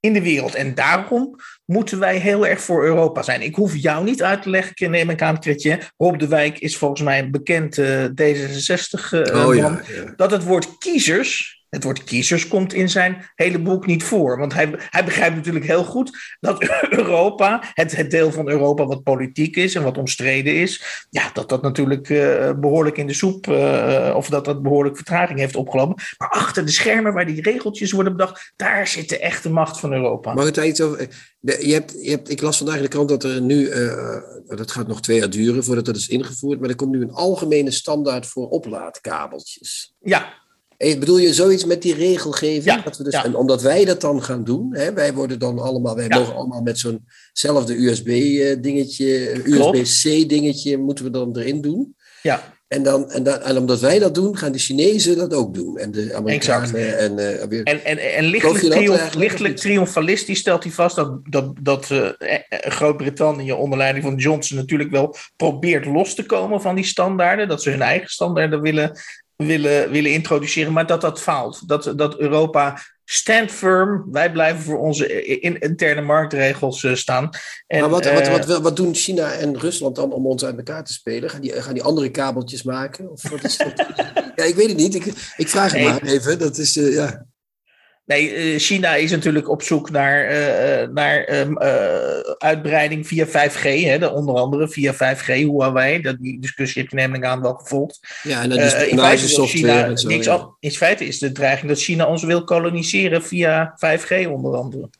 Speaker 2: in de wereld. En daarom moeten wij heel erg voor Europa zijn. Ik hoef jou niet uit te leggen, neem ik aan, Kretje. Rob de Wijk is volgens mij een bekend uh, D66-man. Uh, oh, ja, ja. Dat het woord kiezers het woord kiezers komt in zijn hele boek niet voor. Want hij, hij begrijpt natuurlijk heel goed dat Europa, het, het deel van Europa wat politiek is en wat omstreden is, ja, dat dat natuurlijk uh, behoorlijk in de soep, uh, of dat dat behoorlijk vertraging heeft opgelopen. Maar achter de schermen waar die regeltjes worden bedacht, daar zit de echte macht van Europa.
Speaker 3: Mag ik daar iets over? Je hebt, je hebt, ik las vandaag in de krant dat er nu, uh, dat gaat nog twee jaar duren voordat dat is ingevoerd, maar er komt nu een algemene standaard voor oplaadkabeltjes.
Speaker 2: Ja,
Speaker 3: Bedoel je zoiets met die regelgeving? Ja, dat we dus, ja. En omdat wij dat dan gaan doen, hè, wij worden dan allemaal, wij ja. mogen allemaal met zo'nzelfde USB-dingetje, USB-C-dingetje, moeten we dan erin doen.
Speaker 2: Ja.
Speaker 3: En, dan, en, dan, en omdat wij dat doen, gaan de Chinezen dat ook doen. En de Amerikanen. En, uh,
Speaker 2: weer... en, en, en lichtelijk, triomf, lichtelijk triomfalistisch stelt hij vast dat, dat, dat uh, Groot-Brittannië onder leiding van Johnson natuurlijk wel probeert los te komen van die standaarden. Dat ze hun eigen standaarden willen willen, willen introduceren, maar dat dat faalt. Dat, dat Europa stand firm, wij blijven voor onze interne marktregels uh, staan.
Speaker 3: En, maar wat, wat, wat, wat, doen China en Rusland dan om ons uit elkaar te spelen? Gaan die, gaan die andere kabeltjes maken? Of wat is dat? ja, ik weet het niet. Ik, ik vraag het nee. maar even. Dat is, uh, ja.
Speaker 2: Nee, uh, China is natuurlijk op zoek naar, uh, naar um, uh, uitbreiding via 5G. Hè, de, onder andere via 5G, Huawei. Dat, die discussie heb je namelijk aan wel gevolgd.
Speaker 3: Ja, en dat is uh, software en zo. Niks
Speaker 2: ja. al, in feite is de dreiging dat China ons wil koloniseren via 5G onder andere.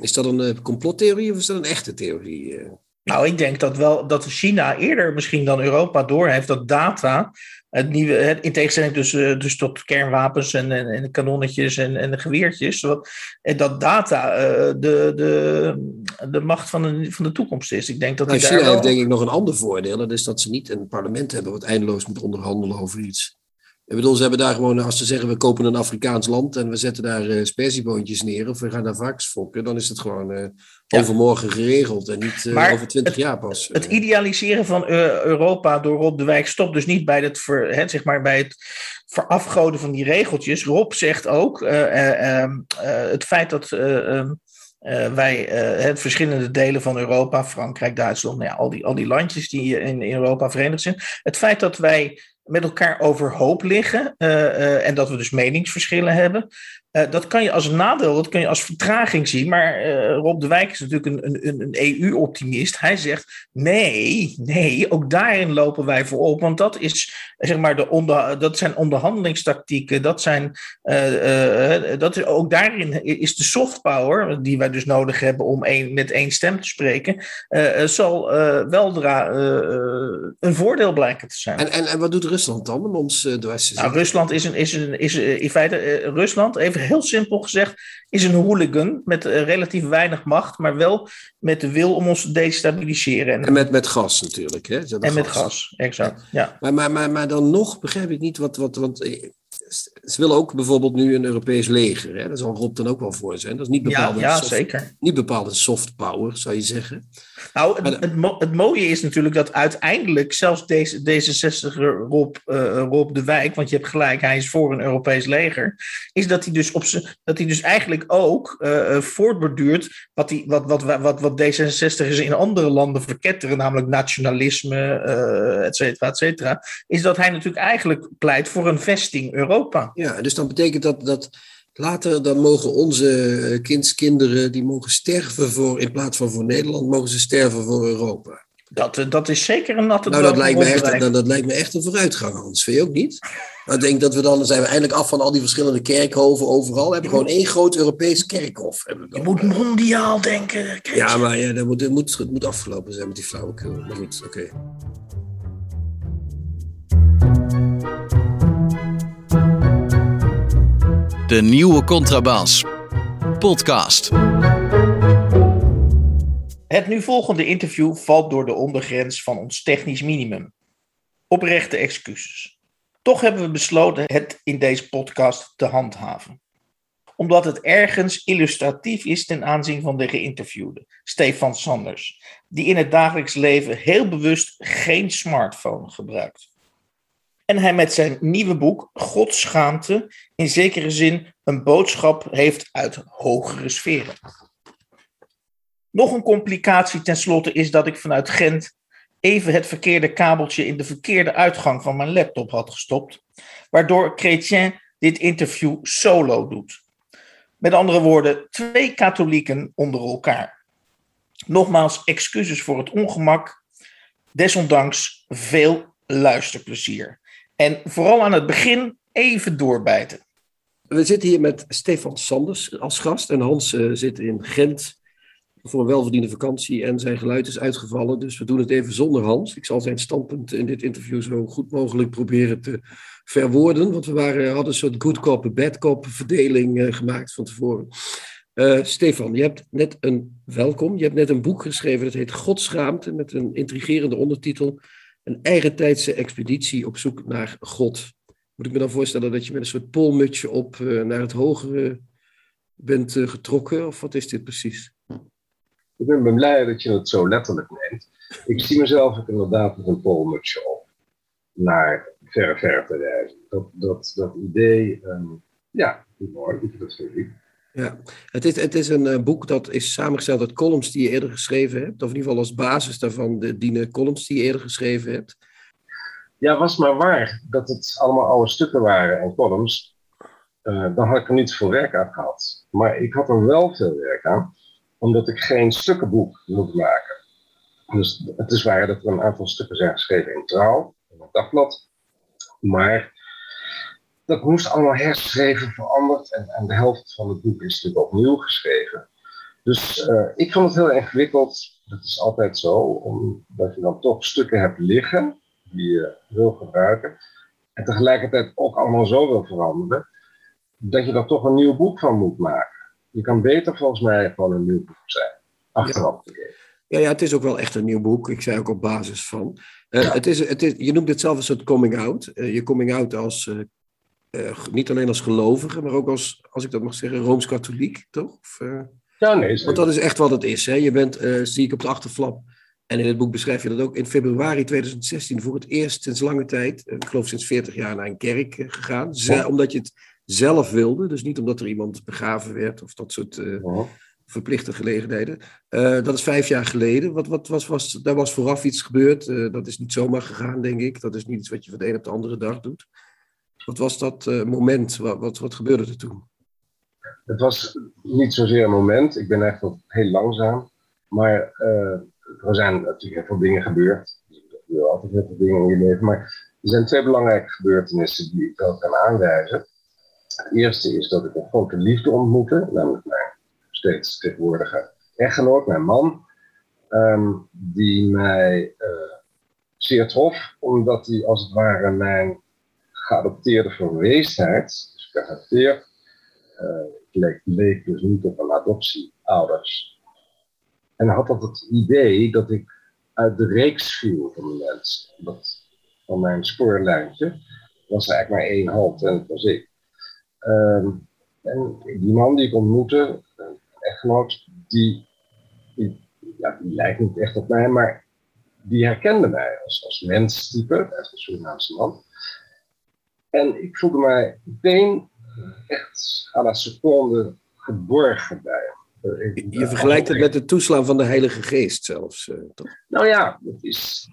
Speaker 3: Is dat een complottheorie of is dat een echte theorie?
Speaker 2: Nou, ik denk dat wel dat China eerder misschien dan Europa door heeft dat data, het nieuwe, in tegenstelling dus, uh, dus tot kernwapens en, en, en kanonnetjes en, en de geweertjes, wat, dat data uh, de, de, de macht van de, van de toekomst is. Ik denk dat
Speaker 3: nou, China wel... heeft denk ik nog een ander voordeel, dat is dat ze niet een parlement hebben wat eindeloos moet onderhandelen over iets. Ik bedoel, ze hebben daar gewoon, als ze zeggen we kopen een Afrikaans land en we zetten daar uh, spersieboontjes neer of we gaan daar varkens fokken, dan is het gewoon uh, ja. overmorgen geregeld en niet uh, over twintig jaar pas.
Speaker 2: Het idealiseren van Europa door Rob de Wijk stopt dus niet bij het, ver, hè, zeg maar bij het verafgoden van die regeltjes. Rob zegt ook ehm, het feit dat ehm, wij het verschillende delen van Europa, Frankrijk, Duitsland, nou ja, al, die, al die landjes die in, in Europa verenigd zijn, het feit dat wij met elkaar overhoop liggen uh, uh, en dat we dus meningsverschillen hebben. Uh, dat kan je als nadeel, dat kan je als vertraging zien. Maar Rob de Wijk is natuurlijk een, een, een EU-optimist. Hij zegt: nee, nee, ook daarin lopen wij voorop. Want dat, is, zeg maar, de onder, dat zijn onderhandelingstactieken. Dat zijn, dat is, ook daarin is de soft power, die wij dus nodig hebben om een, met één stem te spreken, zal weldra een voordeel blijken te zijn.
Speaker 3: En, en, en wat doet Rusland dan om ons dwars te
Speaker 2: nou, Rusland is, een, is, een, is in feite, Rusland, even heel simpel gezegd, is een hooligan met uh, relatief weinig macht, maar wel met de wil om ons te destabiliseren.
Speaker 3: En, met, met gas natuurlijk. Hè?
Speaker 2: En gas. met gas, exact. Ja.
Speaker 3: Maar, maar, maar, maar dan nog begrijp ik niet wat. wat want, eh, ze willen ook bijvoorbeeld nu een Europees leger. Hè? Daar zal Rob dan ook wel voor zijn. Dat is niet
Speaker 2: ja, ja,
Speaker 3: soft,
Speaker 2: zeker.
Speaker 3: Niet bepaalde soft power, zou je zeggen.
Speaker 2: Nou, het, het, het, mooie is natuurlijk dat uiteindelijk zelfs deze, D66 Rob, uh, Rob de Wijk, want je hebt gelijk, hij is voor een Europees leger, is dat hij dus, op dat hij dus eigenlijk ook uh, voortborduurt wat, die, wat, wat, wat, wat D66 in andere landen verketteren, namelijk nationalisme, uh, et cetera, et cetera, is dat hij natuurlijk eigenlijk pleit voor een vesting Europa. Europa.
Speaker 3: Ja, dus dan betekent dat dat later dan mogen onze kindskinderen die mogen sterven voor, in plaats van voor Nederland, mogen ze sterven voor Europa.
Speaker 2: Dat, dat is zeker een natte
Speaker 3: Nou, dat lijkt, me echt, dat, dat lijkt me echt een vooruitgang, Hans. Vind je ook niet? Nou, ik denk dat we dan, dan zijn we eindelijk af van al die verschillende kerkhoven overal. We hebben gewoon één groot Europees kerkhof. Hebben we
Speaker 2: Je moet mondiaal denken.
Speaker 3: Ja, maar ja, dat moet, dat moet, het moet afgelopen zijn met die flauwekul. Maar goed, oké. Okay.
Speaker 1: De nieuwe Contrabas. Podcast.
Speaker 2: Het nu volgende interview valt door de ondergrens van ons technisch minimum. Oprechte excuses. Toch hebben we besloten het in deze podcast te handhaven. Omdat het ergens illustratief is ten aanzien van de geïnterviewde, Stefan Sanders, die in het dagelijks leven heel bewust geen smartphone gebruikt en hij met zijn nieuwe boek Godschaamte in zekere zin een boodschap heeft uit hogere sferen. Nog een complicatie tenslotte is dat ik vanuit Gent even het verkeerde kabeltje in de verkeerde uitgang van mijn laptop had gestopt, waardoor Chrétien dit interview solo doet. Met andere woorden, twee katholieken onder elkaar. Nogmaals, excuses voor het ongemak. Desondanks veel luisterplezier. En vooral aan het begin even doorbijten.
Speaker 3: We zitten hier met Stefan Sanders als gast. En Hans uh, zit in Gent voor een welverdiende vakantie. En zijn geluid is uitgevallen. Dus we doen het even zonder Hans. Ik zal zijn standpunt in dit interview zo goed mogelijk proberen te verwoorden. Want we waren, hadden een soort good cop, bad cop verdeling uh, gemaakt van tevoren. Uh, Stefan, je hebt net een welkom. Je hebt net een boek geschreven dat heet Godschaamte. Met een intrigerende ondertitel een eigentijdse expeditie op zoek naar God. Moet ik me dan voorstellen dat je met een soort polmutje op uh, naar het hogere bent uh, getrokken? Of wat is dit precies?
Speaker 4: Ik ben blij dat je het zo letterlijk neemt. Ik zie mezelf ook inderdaad met een polmutje op naar verre, verre te reizen. Dat, dat, dat idee, um, ja, mooi, ik dat vind
Speaker 3: ja, het is, het is een uh, boek dat is samengesteld uit columns die je eerder geschreven hebt. Of in ieder geval als basis daarvan de, dienen columns die je eerder geschreven hebt.
Speaker 4: Ja, was maar waar dat het allemaal oude stukken waren en columns. Uh, dan had ik er niet veel werk aan gehad. Maar ik had er wel veel werk aan, omdat ik geen stukkenboek moet maken. Dus het is waar dat er een aantal stukken zijn geschreven in Trouw, in het dagblad. Maar dat moest allemaal herschreven, veranderd. En, en de helft van het boek is natuurlijk opnieuw geschreven. Dus uh, ik vond het heel ingewikkeld. Dat is altijd zo, omdat je dan toch stukken hebt liggen die je wil gebruiken. En tegelijkertijd ook allemaal zo wil veranderen, dat je er toch een nieuw boek van moet maken. Je kan beter volgens mij gewoon een nieuw boek zijn, achteraf te geven.
Speaker 3: Ja, ja, het is ook wel echt een nieuw boek. Ik zei ook op basis van. Uh, het is, het is, je noemt het zelf een soort coming out. Uh, je coming out als, uh, niet alleen als gelovige, maar ook als, als ik dat mag zeggen, rooms-katholiek, toch? Of,
Speaker 4: ja, nee.
Speaker 3: Want dat is echt wat het is. Hè? Je bent, zie ik op de achterflap, en in het boek beschrijf je dat ook, in februari 2016 voor het eerst sinds lange tijd, ik geloof sinds 40 jaar, naar een kerk gegaan. Omdat je het zelf wilde, dus niet omdat er iemand begraven werd of dat soort verplichte gelegenheden. Uh, dat is vijf jaar geleden. Wat, wat was, was, daar was vooraf iets gebeurd. Uh, dat is niet zomaar gegaan, denk ik. Dat is niet iets wat je van de een op de andere dag doet. Wat was dat uh, moment? Wat, wat, gebeurde er toen?
Speaker 4: Het was niet zozeer een moment. Ik ben echt heel langzaam. Maar er zijn natuurlijk heel veel dingen gebeurd. Er gebeuren altijd heel veel dingen in je leven. Maar er zijn twee belangrijke gebeurtenissen die ik wel kan aanwijzen. Het eerste is dat ik een grote liefde ontmoette, namelijk mijn steeds tegenwoordige echtgenoot, mijn man, um, die mij uh, zeer trof, omdat hij als het ware mijn geadopteerde verweesheid, dus geadopteerd, uh, leek, leek dus niet op een adoptieouders. En had dat het idee dat ik uit de reeks viel van mensen. Dat, van mijn spoorlijntje was er eigenlijk maar één halt en dat was ik. Um, en die man die ik ontmoette, echtgenoot, die, die, ja, die lijkt niet echt op mij, maar die herkende mij als, als menstype, als een Surinaamse man. En ik voelde mij meteen echt à la seconde geborgen bij hem.
Speaker 3: Je vergelijkt het met het toeslaan van de Heilige Geest zelfs, uh, toch?
Speaker 4: Nou ja, dat is,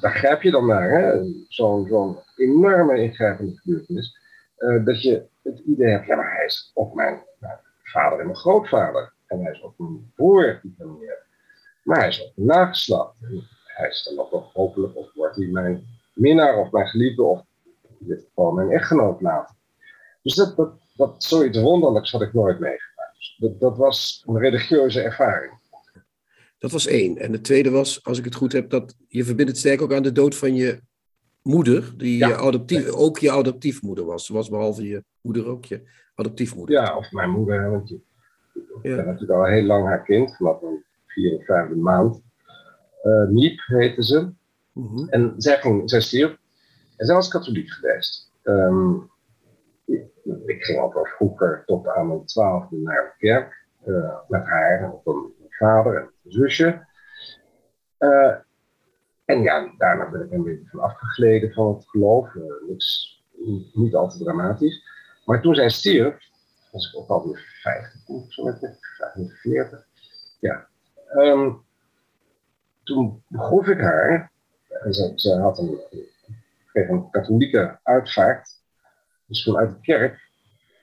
Speaker 4: daar grijp je dan naar. Zo'n zo'n enorme ingrijpende gebeurtenis. Uh, dat je het idee hebt, ja, maar hij is ook mijn, mijn vader en mijn grootvader. En hij is ook een broer die van meer. Maar hij is ook nageslacht. hij is dan nog wel hopelijk, of wordt hij mijn minnaar of mijn geliefde, of in dit geval mijn echtgenoot later. Dus dat, dat, dat, zoiets wonderlijks had ik nooit meegemaakt. Dus dat, dat was een religieuze ervaring.
Speaker 3: Dat was één. En de tweede was, als ik het goed heb, dat je verbindt het sterk ook aan de dood van je moeder, die je adoptief, ook je adoptiefmoeder was. Ze was behalve je moeder ook je adoptiefmoeder.
Speaker 4: Ja, of mijn moeder, want je, ja. Ik natuurlijk al heel lang haar kind, vanaf een vierde of vijfde maand. Uh, Miep heette ze. Mm En zij, ging, zij stierf. En was katholiek geweest. Um, ik, ging wel vroeger tot aan mijn twaalfde naar de kerk. Uh, met haar en mijn vader en mijn zusje. Uh, en ja, daarna ben ik een beetje van afgegleden van het geloof. niks, niet, niet al te dramatisch. Maar toen zij stierf, was ik ook alweer 50, zo met 45. Ja. Um, toen begroef ik haar. En ze, ze had een, kreeg een katholieke uitvaart. Dus vanuit de kerk.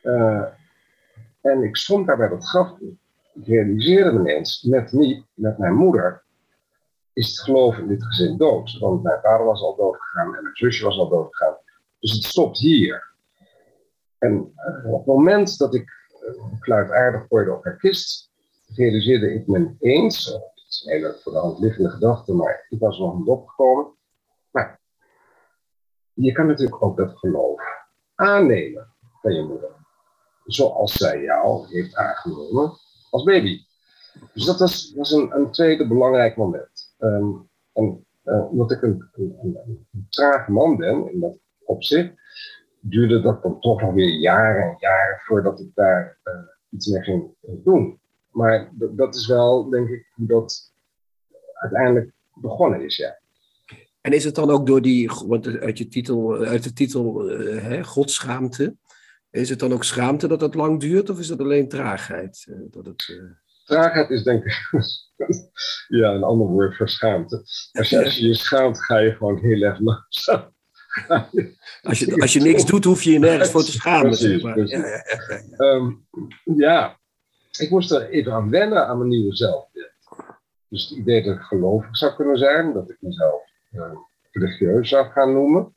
Speaker 4: Uh, en ik stond daar bij dat graf. Ik realiseerde me ineens, met niet, met mijn moeder, is het geloof in dit gezin dood. Want mijn vader was al dood gegaan en mijn zusje was al dood gegaan. Dus het stopt hier. En uh, op het moment dat ik kluitaardig worden op haar kist, realiseerde ik me eens, het is een hele voor de hand liggende gedachte, maar ik was nog niet opgekomen. Je kan natuurlijk ook dat geloof aannemen van je moeder. Zoals zij jou heeft aangenomen als baby. Dus dat was, een, een tweede belangrijk moment. Um, en uh, omdat ik een, een, trage man ben in dat opzicht, duurde dat dan toch alweer jaren en jaren voordat ik daar uh, iets mee ging doen. Maar dat is wel, denk ik, hoe dat uiteindelijk begonnen is, ja.
Speaker 3: En is het dan ook door die, want uit, je titel, uit de titel uh, hè, Godschaamte, is het dan ook schaamte dat het lang duurt of is dat alleen traagheid? Uh, dat het,
Speaker 4: Traagheid is denk ik ja, een ander woord voor schaamte. Als je, als je je schaamt, ga je gewoon heel erg langzaam.
Speaker 3: Als je, als je niks doet, hoef je je nergens voor te schamen.
Speaker 4: Precies, maar. precies. Ja, ja, um, ja, ik moest er even aan wennen aan mijn nieuwe zelfbeeld. Dus het idee dat ik gelovig zou kunnen zijn, dat ik mezelf religieus zou gaan noemen.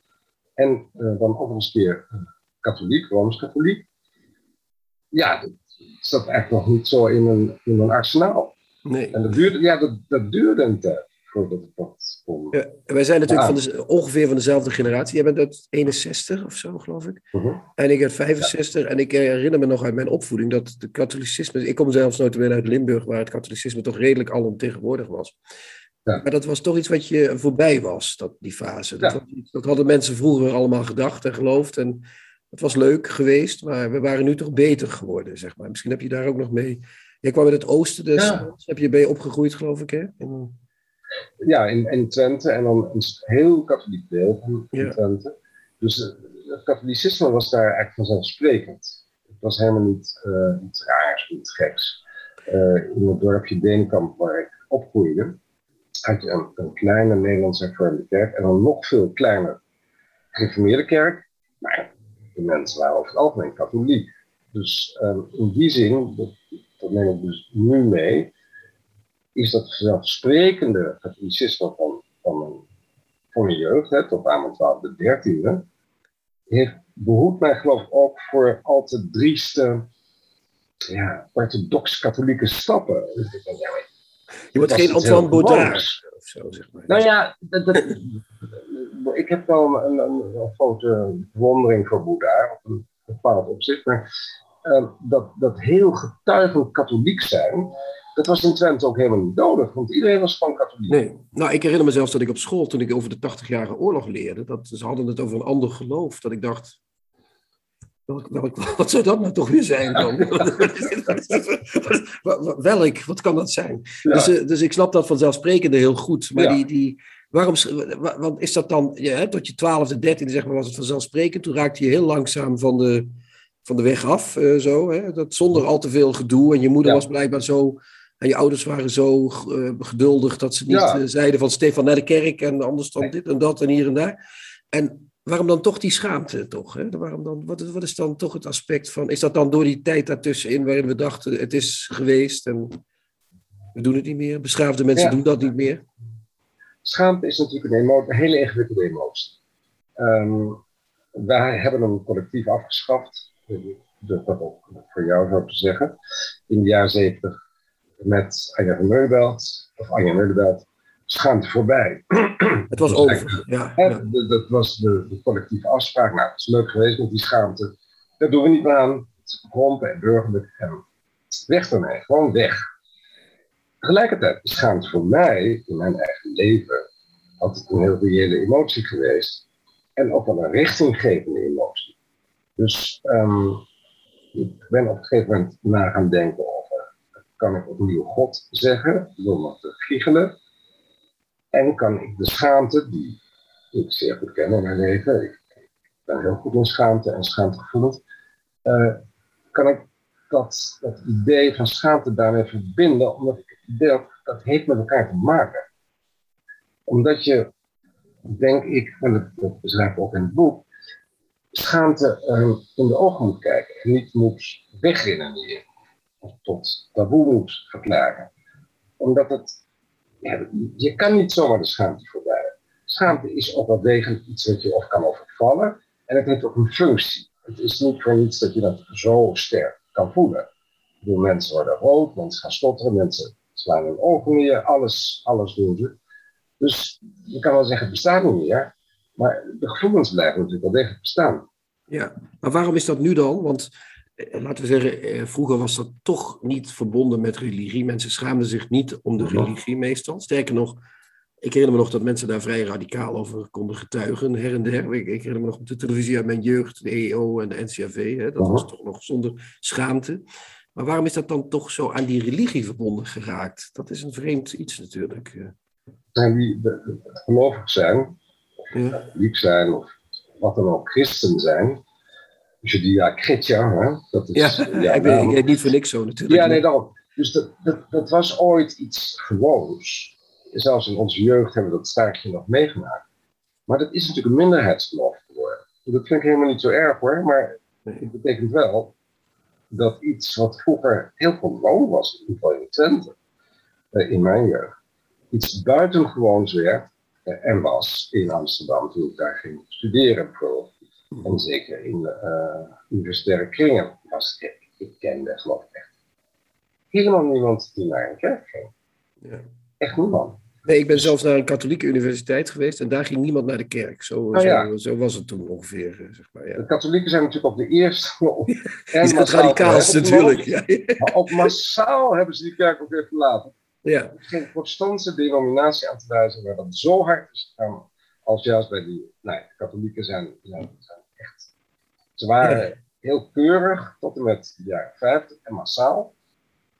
Speaker 4: En uh, dan ook nog eens keer uh, katholiek, rooms-katholiek. ja, dat zat eigenlijk nog niet zo in een, in een arsenaal.
Speaker 3: Nee.
Speaker 4: En dat duurde, ja, dat, dat duurde een tijd voordat ik dat kon.
Speaker 3: Ja, wij zijn natuurlijk van de, ongeveer van dezelfde generatie. Jij bent uit 61 of zo, geloof ik.
Speaker 4: Mhm.
Speaker 3: En ik uit 65. En ik herinner me nog uit mijn opvoeding dat de katholicisme... Ik kom zelfs nooit meer uit Limburg, waar het katholicisme toch redelijk alomtegenwoordig was.
Speaker 4: Ja.
Speaker 3: Maar dat was toch iets wat je voorbij was, dat, die fase. Dat,
Speaker 4: Ja.
Speaker 3: was iets- dat hadden mensen vroeger allemaal gedacht en geloofd. En het was leuk geweest, maar we waren nu toch beter geworden, zeg maar. Misschien heb je daar ook nog mee... Jij kwam uit het oosten, dus
Speaker 4: Ja.
Speaker 3: heb je je opgegroeid, geloof ik, hè? In-
Speaker 4: Ja, in, in Twente en dan een heel katholiek deel van
Speaker 3: Ja.
Speaker 4: Twente. Dus eh, het katholicisme was daar eigenlijk vanzelfsprekend. Het was helemaal niet eh, iets raars, iets geks. Eh, in het dorpje Deenkamp waar ik opgroeide, had je een, een kleine Nederlands hervormde kerk en een nog veel kleiner gereformeerde kerk. Maar de mensen waren over het algemeen katholiek. Dus ehm, in die zin, dat, neem ik dus nu mee, is dat vanzelfsprekende katholicisme van, van, mijn, van mijn jeugd, tot aan mijn twaalfde, dertiende, heeft behoed mij geloof ik ook voor al te drieste, ja, orthodox-katholieke stappen. Dus ik denk, ja,
Speaker 3: Je wordt geen Antoine Baudard of zo, zeg maar.
Speaker 4: Nou ja, dat, dat, ik heb wel een, een, een grote bewondering voor Boeddha, op een bepaald opzicht. Maar eh, dat, dat heel getuigend katholiek zijn, dat was in Twente ook helemaal niet nodig, want iedereen was gewoon katholiek.
Speaker 3: Nee, nou ik herinner me zelfs dat ik op school, toen ik over de 80-jarige oorlog leerde, dat ze hadden het over een ander geloof, dat ik dacht, welk, welk, wat zou dat nou toch weer zijn dan? welk, wat kan dat zijn?
Speaker 4: Ja.
Speaker 3: Dus, eh, dus ik snap dat vanzelfsprekende heel goed, maar
Speaker 4: Ja.
Speaker 3: die, die, waarom, wa- want is dat dan, ja, tot je twaalfde, dertiende zeg maar, was het vanzelfsprekend, toen raakte je heel langzaam van de, van de weg af, eh, zo, hè? Dat, zonder al te veel gedoe, en je moeder
Speaker 4: Ja.
Speaker 3: was blijkbaar zo en je ouders waren zo eh, geduldig dat ze niet zeiden van Stefan naar de kerk en anders dan
Speaker 4: Nee.
Speaker 3: dit en dat en hier en daar. En waarom dan toch die schaamte toch? Hè? Waarom dan, wat, is- wat is dan toch het aspect van, is dat dan door die tijd daartussenin waarin we dachten het is geweest en we doen het niet meer? Beschaafde mensen
Speaker 4: Ja.
Speaker 3: doen dat niet meer?
Speaker 4: Schaamte is natuurlijk een, emo- een hele ingewikkelde emotie. Ehm, wij hebben een collectief afgeschaft, eh, dat ook voor jou zou ik zeggen, in de jaren zeventig met Anja van Meubelt, of Anja Meubelt, schaamte voorbij.
Speaker 3: Het was
Speaker 4: is
Speaker 3: over. Ja, ja.
Speaker 4: Dat was de, de collectieve afspraak. Nou, het is leuk geweest met die schaamte. Dat doen we niet meer aan. Bekrompen en burgerlijk. En weg ermee, gewoon weg. Tegelijkertijd is schaamte voor mij, in mijn eigen leven, altijd een heel reële emotie geweest. En ook wel een richtinggevende emotie. Dus ehm, ik ben op een gegeven moment na gaan denken over, kan ik opnieuw God zeggen, door me te giechelen? En kan ik de schaamte, die ik zeer goed ken in mijn leven, ik ben heel goed in schaamte en schaamtegevoelens, eh, kan ik dat, dat idee van schaamte daarmee verbinden, omdat ik het heb, dat heeft met elkaar te maken. Omdat je, denk ik, en dat, dat ik ook in het boek, schaamte eh, in de ogen moet kijken en niet moet wegredeneren of tot taboe moet verklaren. Omdat het, ja, je kan niet zomaar de schaamte voorbij. Schaamte is ook wel degelijk iets wat je of kan overvallen en het heeft ook een functie. Het is niet voor niets dat je dat zo sterk kan voelen. Mensen worden rood, mensen gaan stotteren, mensen slaan hun ogen neer, alles, alles doen ze. Dus je kan wel zeggen, het bestaat niet meer, maar de gevoelens blijven natuurlijk wel degelijk bestaan.
Speaker 3: Ja, maar waarom is dat nu dan? Want laten we zeggen, eh, vroeger was dat toch niet verbonden met religie. Mensen schaamden zich niet om de religie meestal. Sterker nog, ik herinner me nog dat mensen daar vrij radicaal over konden getuigen, her en der. Ik, ik herinner me nog op de televisie uit mijn jeugd, de EO en de NCAV. Hè, dat was toch nog zonder schaamte. Maar waarom is dat dan toch zo aan die religie verbonden geraakt? Dat is een vreemd iets natuurlijk. eh.
Speaker 4: zijn die gelovig zijn,
Speaker 3: Ja.
Speaker 4: katholiek zijn, of wat dan ook, christen zijn. Judea Chrétien, hè? dat is
Speaker 3: Ja,
Speaker 4: ja,
Speaker 3: ik, ben, ik heet niet voor niks zo natuurlijk.
Speaker 4: Ja, nee, daarom. Dus dat, dat, dat was ooit iets gewoons. Zelfs in onze jeugd hebben we dat staartje nog meegemaakt. Maar dat is natuurlijk een minderheidsgeloof geworden. Dat vind ik helemaal niet zo erg hoor, maar het betekent wel dat iets wat vroeger heel gewoon was, in ieder geval in Twente, eh, in mijn jeugd, iets buitengewoons werd eh, en was in Amsterdam toen ik daar ging studeren bijvoorbeeld. En zeker in uh, universitaire kringen was het ik kende geloof ik echt helemaal niemand die naar een kerk ging.
Speaker 3: Ja.
Speaker 4: Echt niemand.
Speaker 3: Nee, ik ben zelfs naar een katholieke universiteit geweest en daar ging niemand naar de kerk. Zo,
Speaker 4: ja.
Speaker 3: zo, zo was het toen ongeveer, eh, zeg maar.
Speaker 4: De
Speaker 3: Ja.
Speaker 4: katholieken zijn natuurlijk op de eerste. En
Speaker 3: Die zijn het natuurlijk. Ja,
Speaker 4: Maar ook massaal hebben ze die kerk ook weer verlaten.
Speaker 3: ja.
Speaker 4: Er is geen protestantse denominatie aan te wijzen waar dat zo hard is gegaan als juist bij die. Nee, de katholieken zijn, zijn. Ze waren heel keurig tot en met de jaren 50 en massaal.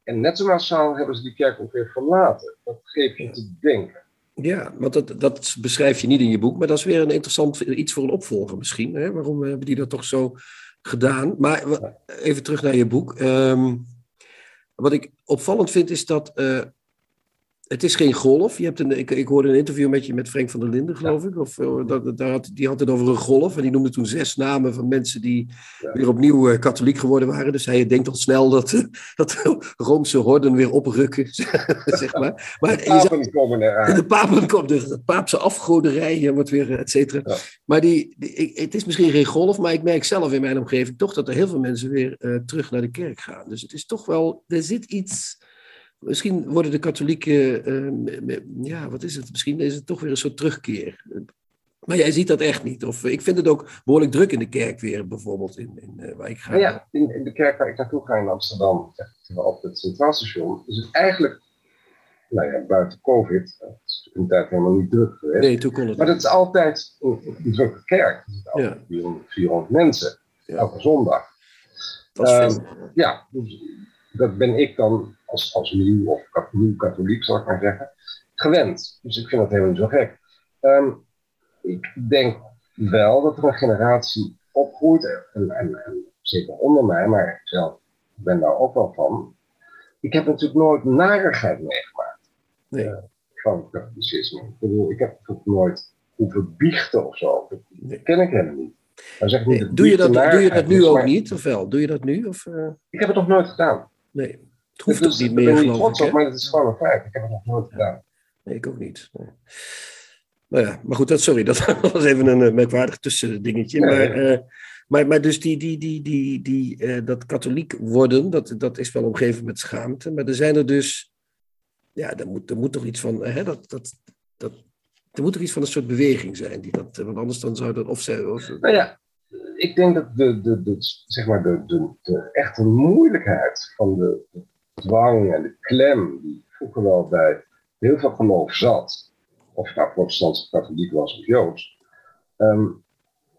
Speaker 4: En net zo massaal hebben ze die kerk ook weer verlaten. Dat geeft je te denken.
Speaker 3: Ja, want dat, dat beschrijf je niet in je boek, maar dat is weer een interessant iets voor een opvolger misschien. Hè? Waarom hebben die dat toch zo gedaan? Maar even terug naar je boek. Ehm, wat ik opvallend vind is dat eh, het is geen golf. Je hebt een, ik, ik hoorde een interview met je met Frank van der Linden, geloof ik. Of, eh, dat, daar had, die had het over een golf en die noemde toen zes namen van mensen die
Speaker 4: Ja.
Speaker 3: weer opnieuw eh, katholiek geworden waren. Dus hij denkt al snel dat, dat de Roomse horden weer oprukken, zeg maar. Maar zag-
Speaker 4: Papen komen eraan.
Speaker 3: de papen komt, de, de paapse afgoderij wordt weer, et cetera.
Speaker 4: Ja.
Speaker 3: Maar die, die- ik, het is misschien geen golf, maar ik merk zelf in mijn omgeving toch dat er heel veel mensen weer eh, terug naar de kerk gaan. Dus het is toch wel, er zit iets. Misschien worden de katholieken, eh, ja, wat is het? Misschien is het toch weer een soort terugkeer. Maar jij ziet dat echt niet. Of ik vind het ook behoorlijk druk in de kerk weer, bijvoorbeeld in, in eh, waar ik ga.
Speaker 4: Nou ja, in, in de kerk waar ik naartoe ga in Amsterdam, op het Centraal Station, is het eigenlijk, nou ja, buiten COVID, het is een tijd helemaal niet druk geweest.
Speaker 3: Nee, toen kon het.
Speaker 4: Maar dat is altijd een, een drukke kerk. Er zitten altijd
Speaker 3: Ja.
Speaker 4: 400, 400 mensen,
Speaker 3: Ja.
Speaker 4: elke zondag.
Speaker 3: dat is
Speaker 4: Ehm. Ja, dus dat ben ik dan als, als nieuw of nieuw katholiek, zal ik maar zeggen, gewend. Dus ik vind dat helemaal niet zo gek. Ehm, ik denk wel dat er een generatie opgroeit, en, en, en zeker onder mij, maar ik zelf ben daar ook wel van. Ik heb natuurlijk nooit narigheid meegemaakt
Speaker 3: Nee,
Speaker 4: van het katholicisme. Ik bedoel, ik heb het ook nooit hoeven biechten of zo. Dat ken ik helemaal niet. Zeg niet
Speaker 3: Nee, doe, je dat, doe je dat nu ook niet? Of wel? Doe je dat nu? Of, eh,
Speaker 4: Ik heb het nog nooit gedaan.
Speaker 3: nee, het hoeft
Speaker 4: dus
Speaker 3: toch niet
Speaker 4: ik
Speaker 3: meer,
Speaker 4: ben
Speaker 3: geloof
Speaker 4: trots
Speaker 3: ik.
Speaker 4: op, maar het is gewoon een feit. Ik heb het nog nooit gedaan.
Speaker 3: Nee, ik ook niet. Nee. Nou ja, maar goed, dat, sorry, dat was even een eh, merkwaardig tussendingetje.
Speaker 4: Nee,
Speaker 3: maar,
Speaker 4: nee.
Speaker 3: eh, maar, maar dus die, die, die, die, die, eh, dat katholiek worden, dat, dat is wel omgeven met schaamte. Maar er zijn er dus, ja, er moet, er moet toch iets van, hè, dat, dat, dat, er moet toch iets van een soort beweging zijn. Die dat, want anders dan zou dat, of zij, of,
Speaker 4: Nou ja, ik denk dat de, de, de, zeg maar de, de, de echte moeilijkheid van de dwang en de klem die vroeger wel bij heel veel geloof zat, of het nou protestant katholiek was of joods, ehm,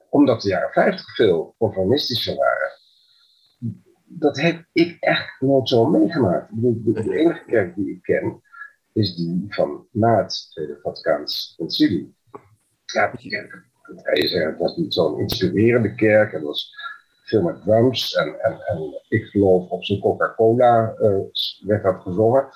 Speaker 4: omdat de jaren 50 veel conformistischer waren, dat heb ik echt nooit zo meegemaakt. De, enige kerk die ik ken is die van na het Tweede Vaticaans Concilie. Ja, die kerk, dat het was niet zo'n inspirerende kerk. Het was veel met drums en, en, en ik geloof op zijn Coca-Cola eh, werd dat gezongen.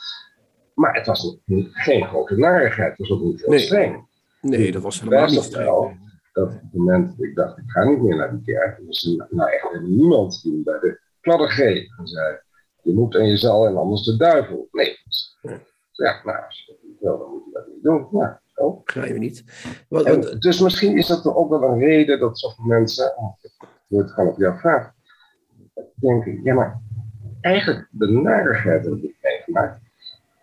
Speaker 4: Maar het was niet- geen grote narigheid, het was ook niet heel
Speaker 3: Nee.
Speaker 4: streng.
Speaker 3: nee, dat was helemaal niet
Speaker 4: Best wel.
Speaker 3: streng.
Speaker 4: Dat op het moment dat ik dacht, ik ga niet meer naar die kerk, er was nou echt niemand die bij de kladder greep en zei, je moet en je zal en anders de duivel. Nee. Ja, nou, als je dat niet wil, dan moet je dat niet doen. Ja, zo.
Speaker 3: Ga je niet. Wat,
Speaker 4: En
Speaker 3: wat-
Speaker 4: dus misschien is dat ook wel een reden dat zoveel mensen, ik wil het gewoon op jou vragen, denken, ja maar eigenlijk de narigheid heb ik meegemaakt.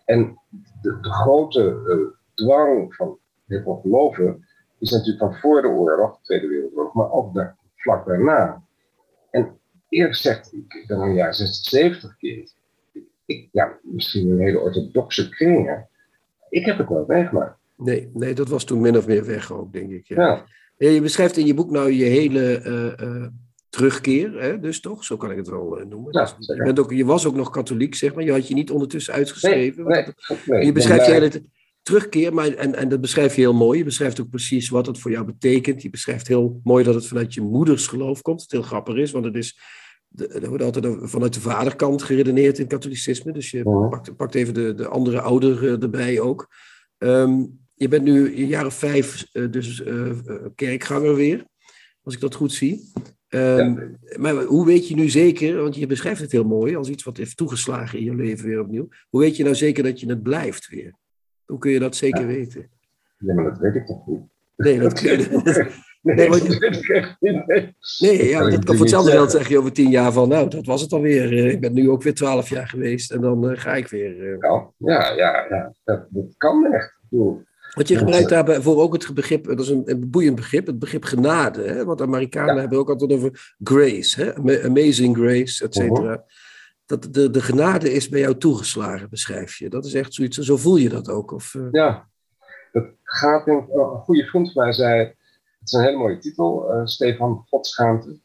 Speaker 4: En de, de grote eh, dwang van veel geloven is natuurlijk van voor de oorlog, de Tweede Wereldoorlog, maar ook daar, vlak daarna. En eerlijk gezegd, ik ben een jaar 60, 70 kind. Ik, ja, misschien een hele orthodoxe kringen. Ik heb het nooit meegemaakt.
Speaker 3: nee, nee, dat was toen min of meer weg ook, denk ik. Ja.
Speaker 4: Ja.
Speaker 3: Je beschrijft in je boek nou je hele eh, eh, terugkeer, hè, dus toch? Zo kan ik het wel eh, noemen.
Speaker 4: Ja,
Speaker 3: Dus je, bent ook, je was ook nog katholiek, zeg maar. Je had je niet ondertussen uitgeschreven.
Speaker 4: Nee,
Speaker 3: want
Speaker 4: nee,
Speaker 3: dat-
Speaker 4: nee,
Speaker 3: je beschrijft je hele terugkeer, maar, en, en dat beschrijf je heel mooi. Je beschrijft ook precies wat het voor jou betekent. Je beschrijft heel mooi dat het vanuit je moeders geloof komt. Wat heel grappig is, want het is... Er wordt altijd vanuit de vaderkant geredeneerd in het katholicisme. Dus je
Speaker 4: Mhm.
Speaker 3: pakt, pakt even de, de andere ouder erbij ook. Ehm, je bent nu een jaar of vijf eh, dus eh, eh, kerkganger weer, als ik dat goed zie. Ehm, Maar hoe weet je nu zeker, want je beschrijft het heel mooi als iets wat heeft toegeslagen in je leven weer opnieuw. Hoe weet je nou zeker dat je het blijft weer? Hoe kun je dat zeker
Speaker 4: Ja.
Speaker 3: weten?
Speaker 4: Ja, maar dat weet ik toch niet.
Speaker 3: Nee, dat je.
Speaker 4: Nee,
Speaker 3: Nee, want ja,
Speaker 4: kan
Speaker 3: dat kan voor hetzelfde geld zeg je over tien jaar van, nou, dat was het alweer. Ik ben nu ook weer twaalf jaar geweest en dan ga ik weer.
Speaker 4: Ja, ja, ja, ja. Dat, dat kan echt. Ik bedoel,
Speaker 3: Want je gebruikt voor ook het begrip, dat is een, een boeiend begrip, het begrip genade. Hè? Want Amerikanen
Speaker 4: Ja.
Speaker 3: hebben ook altijd over grace, hè? Ama- amazing grace, et cetera. Dat de, de genade is bij jou toegeslagen, beschrijf je. Dat is echt zoiets, zo voel je dat ook? Of, eh,
Speaker 4: Ja, dat gaat in, een goede vriend van mij zei, het is een hele mooie titel, eh, Stefan Godschaamte.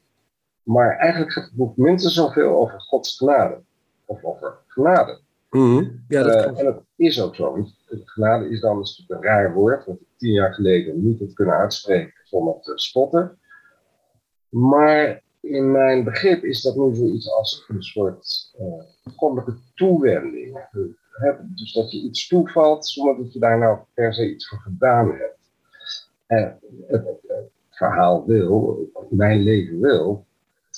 Speaker 4: Maar eigenlijk gaat het boek minstens zoveel over Gods genade. Of over genade.
Speaker 3: mhm. Ja, dat
Speaker 4: Eh, en dat is ook zo. Genade is dan een raar woord, wat ik tien jaar geleden niet had kunnen uitspreken zonder te spotten. Maar in mijn begrip is dat nu zoiets als een soort eh goddelijke toewending. Eh, Dus dat je iets toevalt zonder dat je daar nou per se iets voor gedaan hebt. En het, verhaal wil, mijn leven wil,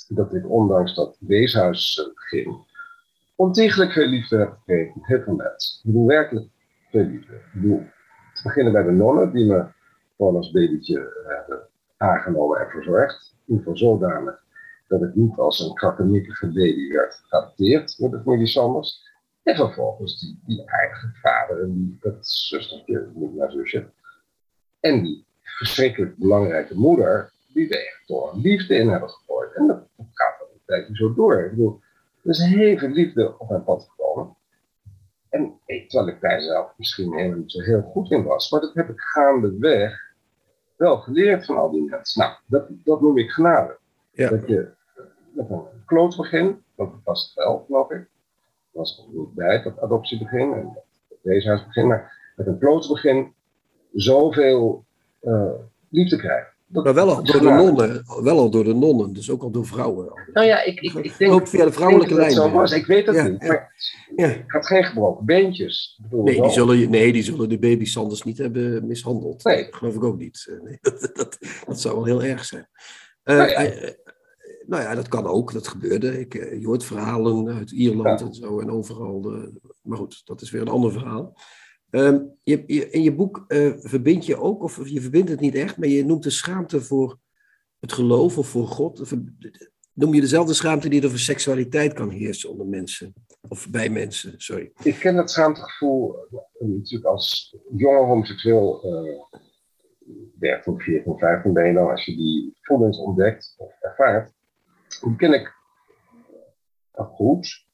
Speaker 4: dat ik ondanks dat weeshuisbegin ontiegelijk veel liefde heb gekregen heel veel mensen. Ik bedoel werkelijk te beginnen bij de nonnen die me gewoon als babytje hebben aangenomen en verzorgd. In ieder geval zodanig dat ik niet als een krakkemikkige baby werd geadopteerd door de familie Sanders. En vervolgens die, aardige vader en die, dat zustertje, naar zusje. En die verschrikkelijk belangrijke moeder, die er echt door liefde in hebben gegooid. En dat, gaat al een tijdje zo door. Ik bedoel, er is heel veel liefde op mijn pad gekomen. En terwijl ik daar zelf misschien helemaal niet zo heel goed in was. Maar dat heb ik gaandeweg wel geleerd van al die mensen. Nou, dat, dat noem ik genade.
Speaker 3: Ja.
Speaker 4: Dat je met een kloot begin, want dat was het wel, geloof ik. Dat was ik niet bij, dat adoptiebegin en het weeshuisbegin. Maar met een kloot begin zoveel eh, liefde krijgen.
Speaker 3: Maar wel al door de nonnen, wel al door de nonnen, dus ook al door vrouwen.
Speaker 4: Nou ja, ik, ik, ik denk
Speaker 3: Loopt via de vrouwelijke lijn.
Speaker 4: het zo was. Ik weet het
Speaker 3: Ja,
Speaker 4: niet. Maar
Speaker 3: Ja.
Speaker 4: ik had geen gebroken beentjes.
Speaker 3: Nee, die zullen, je- nee, die zullen de baby Sanders niet hebben mishandeld.
Speaker 4: Nee.
Speaker 3: Dat geloof ik ook niet. Eh, Nee, dat, dat, dat zou wel heel erg zijn. Eh,
Speaker 4: Nou ja.
Speaker 3: eh, nou ja, dat kan ook. Dat gebeurde. Ik, je hoort verhalen uit Ierland en zo en overal. maar goed, dat is weer een ander verhaal. Ehm, je, in je boek eh, verbind je ook, of je verbindt het niet echt, maar je noemt de schaamte voor het geloof of voor God. Ver- Noem je dezelfde schaamte die er voor seksualiteit kan heersen onder mensen? Of bij mensen, sorry.
Speaker 4: Ik ken dat schaamtegevoel eh, natuurlijk als jonge homoseksueel. eh 13, 14, 15 ben je dan als je die gevoelens ontdekt of ervaart. Die ken ik goed.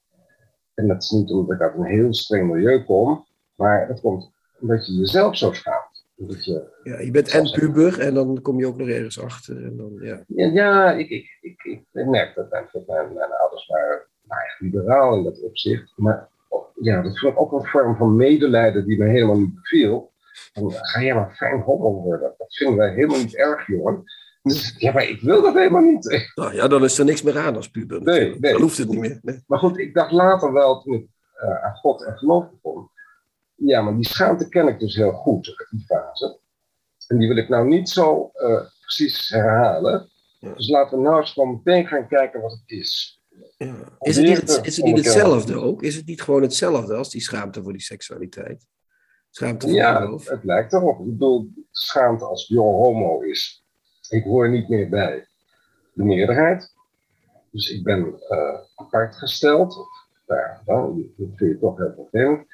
Speaker 4: En dat is niet omdat ik uit een heel streng milieu kom, maar het komt omdat je jezelf zo schaamt. Je,
Speaker 3: Ja, je bent en puber en dan kom je ook nog ergens achter. En dan, ja.
Speaker 4: ja, ja ik, ik, ik, ik, merk dat mijn, dat mijn, mijn ouders waren nou, liberaal in dat opzicht. Maar ja, dat vond ik ook een vorm van medelijden die me helemaal niet beviel. Van, ga jij maar fijn homo worden? Dat vinden wij helemaal niet erg, jongen. Dus, ja, maar ik wil dat helemaal niet.
Speaker 3: Nou ja, dan is er niks meer aan als puber.
Speaker 4: Nee, nee.
Speaker 3: Dan hoeft het niet meer. Nee.
Speaker 4: Maar goed, ik dacht later wel, toen ik eh, aan God en geloof begon. Ja, maar die schaamte ken ik dus heel goed, uit die fase. En die wil ik nou niet zo eh, precies herhalen.
Speaker 3: Ja.
Speaker 4: Dus laten we nou eens gewoon meteen gaan kijken wat het is.
Speaker 3: Ja. Is, het niet, het- is het niet hetzelfde ook? Is het niet gewoon hetzelfde als die schaamte voor die seksualiteit? Schaamte voor
Speaker 4: Ja,
Speaker 3: geloof?
Speaker 4: het lijkt erop. Ik bedoel, schaamte als jong homo is. Ik hoor niet meer bij de meerderheid. Dus ik ben eh, apart gesteld. Of, nou dan, dat vind je toch heel vervelend.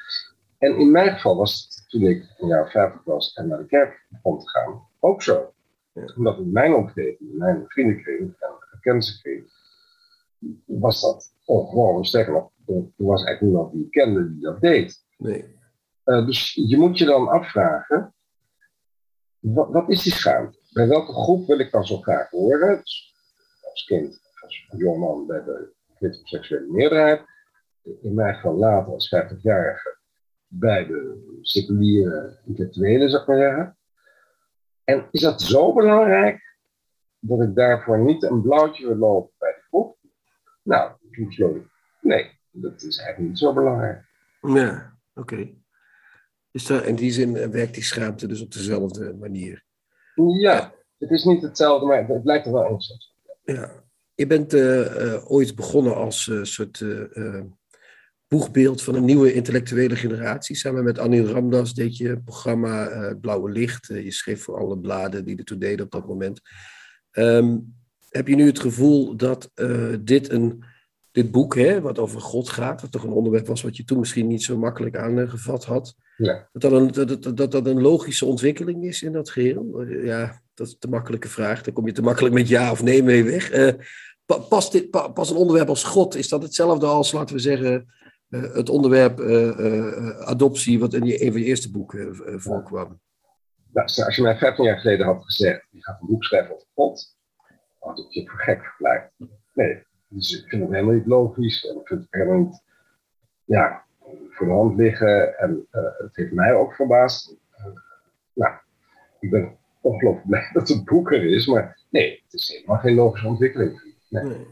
Speaker 4: En in mijn geval was het toen ik een jaar 50 was en naar de kerk begon te gaan, ook zo.
Speaker 3: Ja.
Speaker 4: Omdat in mijn omgeving, in mijn vriendenkring en gekendsenkring, was dat ongewoon. Sterker nog, er was eigenlijk niemand die ik kende die dat deed.
Speaker 3: Nee.
Speaker 4: Eh, dus je moet je dan afvragen, wat, wat is die schaamte? Bij welke groep wil ik dan zo graag horen? Dus als kind, als jongeman bij de heteroseksuele meerderheid. In mijn geval later als 50-jarige bij de seculiere intellectuelen, zou ik maar zeggen. En is dat zo belangrijk dat ik daarvoor niet een blauwtje wil lopen bij de groep? Nou, toen besloot ik, nee, dat is eigenlijk niet zo belangrijk.
Speaker 3: Ja, oké. Dus daar, in die zin eh, werkt die schaamte dus op dezelfde manier.
Speaker 4: Ja, het is niet hetzelfde, maar het lijkt er wel eens.
Speaker 3: Ja. Je bent eh, eh, ooit begonnen als eh, soort boegbeeld van een nieuwe intellectuele generatie. Samen met Anil Ramdas deed je het programma uh, Blauwe Licht. je schreef voor alle bladen die ertoe deden op dat moment. Ehm, heb je nu het gevoel dat dit, een, dit boek, hè, wat over God gaat, wat toch een onderwerp was wat je toen misschien niet zo makkelijk aangevat had, ja. dat, dat, een, dat, dat, dat een logische ontwikkeling is in dat geheel? ja, dat is te makkelijke vraag. Daar kom je te makkelijk met ja of nee mee weg. Past, dit, pas een onderwerp als God, is dat hetzelfde als, laten we zeggen, het onderwerp uh, adoptie, wat in een van je eerste boeken voorkwam?
Speaker 4: Nou, als je mij 15 jaar geleden had gezegd, je gaat een boek schrijven over God, had ik je voor gek verklaard. Nee, dus ik vind het helemaal niet logisch en ik vind het helemaal niet ja, voor de hand liggen. En het heeft mij ook verbaasd. nou, ik ben ongelooflijk blij dat het boek er is. Maar nee, het is helemaal geen logische ontwikkeling. Nee.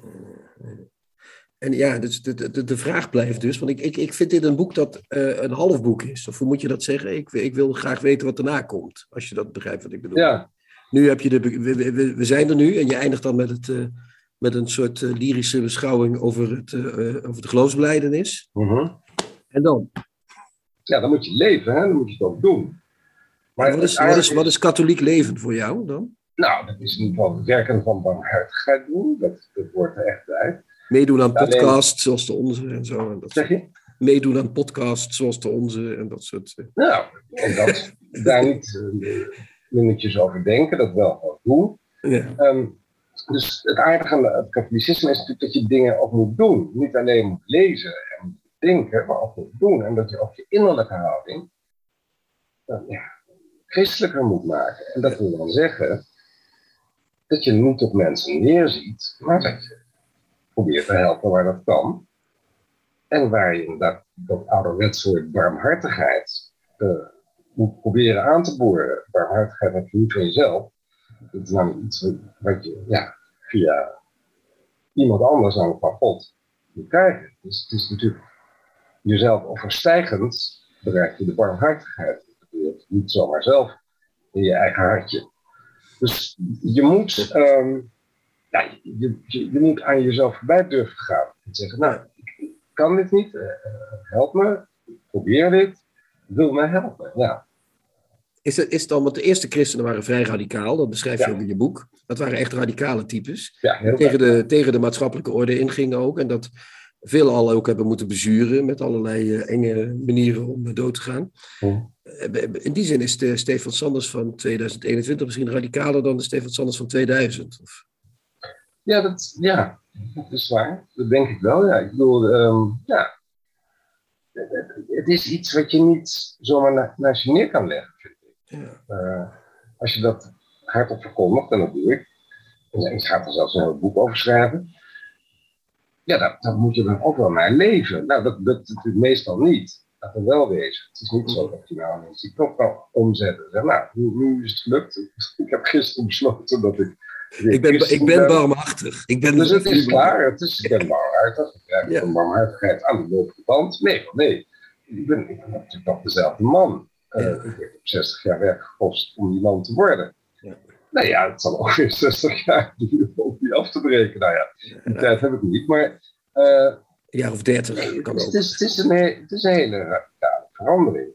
Speaker 3: En ja, dus de, de, de vraag blijft dus, want ik, ik, ik vind dit een boek dat uh, een half boek is. Of hoe moet je dat zeggen? Ik, ik wil graag weten wat erna komt, als je dat begrijpt wat ik bedoel. Ja. Nu heb je de, we, we, we zijn er nu en je eindigt dan met, het, uh, met een soort uh, lyrische beschouwing over, het, over de geloofsbelijdenis.
Speaker 4: Mhm. -huh.
Speaker 3: En dan?
Speaker 4: Ja, dan moet je leven, hè? dan moet je het ook doen.
Speaker 3: Maar wat, is, wat, is, wat is katholiek leven voor jou dan?
Speaker 4: Nou, dat is in ieder geval werken van barmhartigheid doen. Dat, dat wordt er echt bij.
Speaker 3: Meedoen aan podcasts zoals de onze en zo. En
Speaker 4: dat zeg je?
Speaker 3: Meedoen aan podcasts zoals de onze en dat soort.
Speaker 4: Eh. Nou, en dat, daar niet uh, minuutjes over denken, dat wel gewoon doen. Ja. Ehm, dus het aardige aan het katholicisme is natuurlijk dat je dingen ook moet doen. Niet alleen moet lezen en denken, maar ook moet doen. En dat je ook je innerlijke houding ja, christelijker moet maken. En dat wil dan zeggen dat je niet op mensen neerziet, maar dat je probeert te helpen waar dat kan. En waar je inderdaad dat ouderwetse soort barmhartigheid uh, moet proberen aan te boren. Barmhartigheid heb je niet van jezelf. Dat is namelijk iets wat je ja, via iemand anders, dan van God, moet krijgen. Dus het is natuurlijk jezelf overstijgend bereik je de barmhartigheid. Dat je niet zomaar zelf in je eigen hartje. Dus je moet, ehm, ja, je, je, moet aan jezelf voorbij durven gaan. En zeggen, nou, ik kan dit niet, uh, help me, probeer dit, wil me helpen. Ja.
Speaker 3: Is het, is het dan, want de eerste christenen waren vrij radicaal, dat beschrijf je ook in je boek. Dat waren echt radicale types.
Speaker 4: Ja,
Speaker 3: tegen, de, tegen de maatschappelijke orde ingingen ook. En dat veelal ook hebben moeten bezuren met allerlei uh, enge manieren om dood te gaan. Eh, in die zin is de Stefan Sanders van 2021 misschien radicaler dan de Stefan Sanders van 2000. Of?
Speaker 4: Ja, dat, ja, dat is waar. Dat denk ik wel. Ja. Ik bedoel, um, ja. Het is iets wat je niet zomaar naast je neer kan leggen, vind ik. Ja. Uh, als je dat hardop verkondigt, en dat doe ik. En ik ga er zelfs een heel boek over schrijven. Ja, dat, dat moet je dan ook wel naar leven. Nou, dat lukt natuurlijk meestal niet dat wel wezen. Het is niet zo dat je nou ineens die knop kan omzetten. Zeg, nou, nu, is het gelukt. Ik heb gisteren besloten dat ik.
Speaker 3: Ik ben, ik ben barmhartig. Ik ben
Speaker 4: dus het is klaar. Het is, ik ben barmhartig. Ik heb ja. barmhartigheid aan de lopende band. Nee, nee. Ik ben, ik ben natuurlijk nog dezelfde man. Uh, ja. Ik heb 60 jaar werk gekost om die man te worden. Ja. Nou ja, het zal ook weer 60 jaar duren om die af te breken. Nou ja, die tijd heb ik niet. Maar uh,
Speaker 3: een jaar of dertig kan
Speaker 4: ook. Het is, het, is een, het is een hele radicale verandering.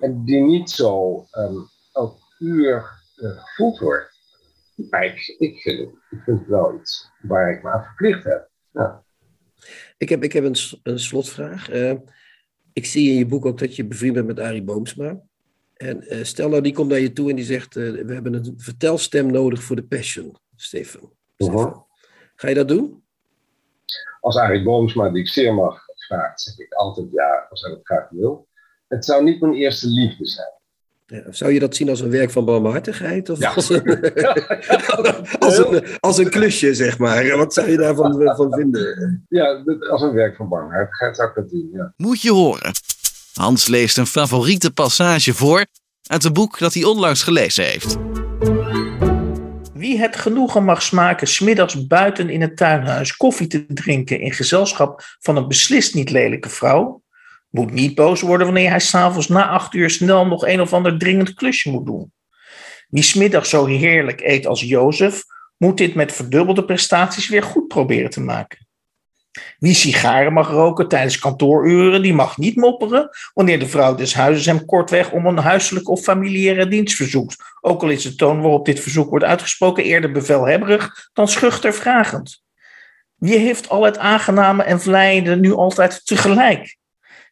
Speaker 4: En die niet zo um, elk uur uh, gevoeld wordt. Maar ik, ik, vind het, ik vind het wel iets waar ik me aan verplicht heb. Ja.
Speaker 3: Ik heb, ik heb een, een slotvraag. Uh, ik zie in je boek ook dat je bevriend bent met Arie Boomsma. En uh, stel nou, die komt naar je toe en die zegt: uh, We hebben een vertelstem nodig voor de Passion, Stefan. Uh -huh. Ga je dat doen?
Speaker 4: als Arie Boomsma, die ik zeer mag, vraagt, zeg ik altijd ja, als hij dat graag wil. Het zou niet mijn eerste liefde zijn.
Speaker 3: Ja, zou je dat zien als een werk van barmhartigheid? Of ja. als, een, als, een, als een klusje, zeg maar? Wat zou je daarvan van vinden?
Speaker 4: Ja, als een werk van barmhartigheid zou ik dat zien, ja.
Speaker 1: Moet je horen. Hans leest een favoriete passage voor uit een boek dat hij onlangs gelezen heeft.
Speaker 2: Wie het genoegen mag smaken smiddags buiten in het tuinhuis koffie te drinken in gezelschap van een beslist niet lelijke vrouw, moet niet boos worden wanneer hij s'avonds na acht uur snel nog een of ander dringend klusje moet doen. Wie smiddags zo heerlijk eet als Jozef, moet dit met verdubbelde prestaties weer goed proberen te maken. Wie sigaren mag roken tijdens kantooruren, die mag niet mopperen wanneer de vrouw des huizes hem kortweg om een huiselijk of familiaire dienst verzoekt. Ook al is de toon waarop dit verzoek wordt uitgesproken eerder bevelhebberig dan schuchter vragend. Wie heeft al het aangename en vleiende nu altijd tegelijk?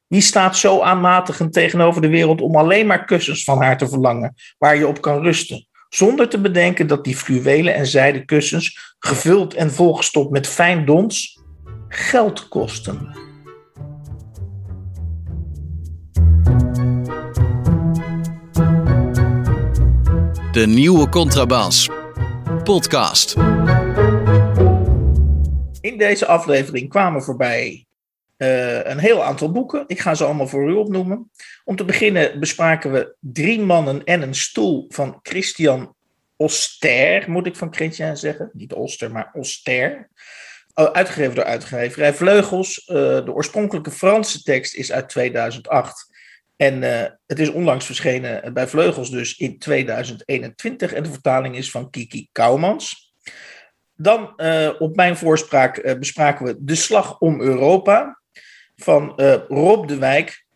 Speaker 2: Wie staat zo aanmatigend tegenover de wereld om alleen maar kussens van haar te verlangen, waar je op kan rusten? Zonder te bedenken dat die fluwelen en zijden kussens, gevuld en volgestopt met fijn dons, geld kosten.
Speaker 1: De nieuwe Contrabas. Podcast.
Speaker 2: In deze aflevering kwamen voorbij uh, een heel aantal boeken. Ik ga ze allemaal voor u opnoemen. Om te beginnen bespraken we Drie mannen en een stoel van Christian Oster, moet ik van Christian zeggen. Niet Oster, maar Oster. Oh, uitgegeven door uitgeverij Vleugels. Uh, de oorspronkelijke Franse tekst is uit 2008. En uh, het is onlangs verschenen bij Vleugels dus in 2021. En de vertaling is van Kiki Kouwmans. Dan op mijn voorspraak bespraken we De Slag om Europa van Rob de Wijk.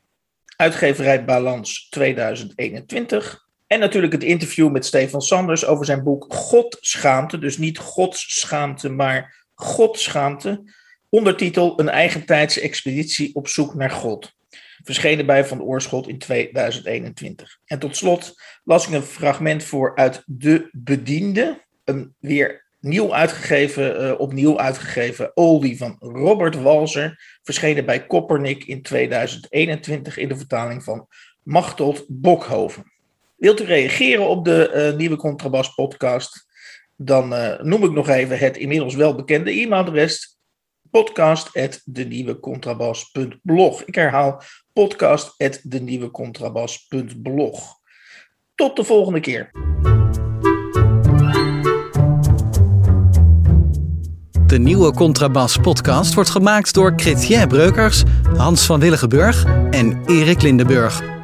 Speaker 2: Uitgeverij Balans 2021. En natuurlijk het interview met Stefan Sanders over zijn boek Godschaamte. Dus niet Godsschaamte, maar Godschaamte. Ondertitel Een eigentijdse expeditie op zoek naar God. Verschenen bij Van Oorschot in 2021. En tot slot las ik een fragment voor uit De Bediende. Een weer nieuw uitgegeven, uh, opnieuw uitgegeven oldie van Robert Walser. Verschenen bij Koppernik in 2021 in de vertaling van Machtold Bokhoven. Wilt u reageren op de uh, nieuwe Contrabas podcast? Dan uh, noem ik nog even het inmiddels wel bekende e-mailadres podcast@denieuwecontrabas.blog. Ik herhaal podcast@denieuwecontrabas.blog. Tot de volgende keer.
Speaker 1: De nieuwe Contrabas podcast wordt gemaakt door Chrétien Breukers, Hans van Willigenburg en Erik Lindenburg.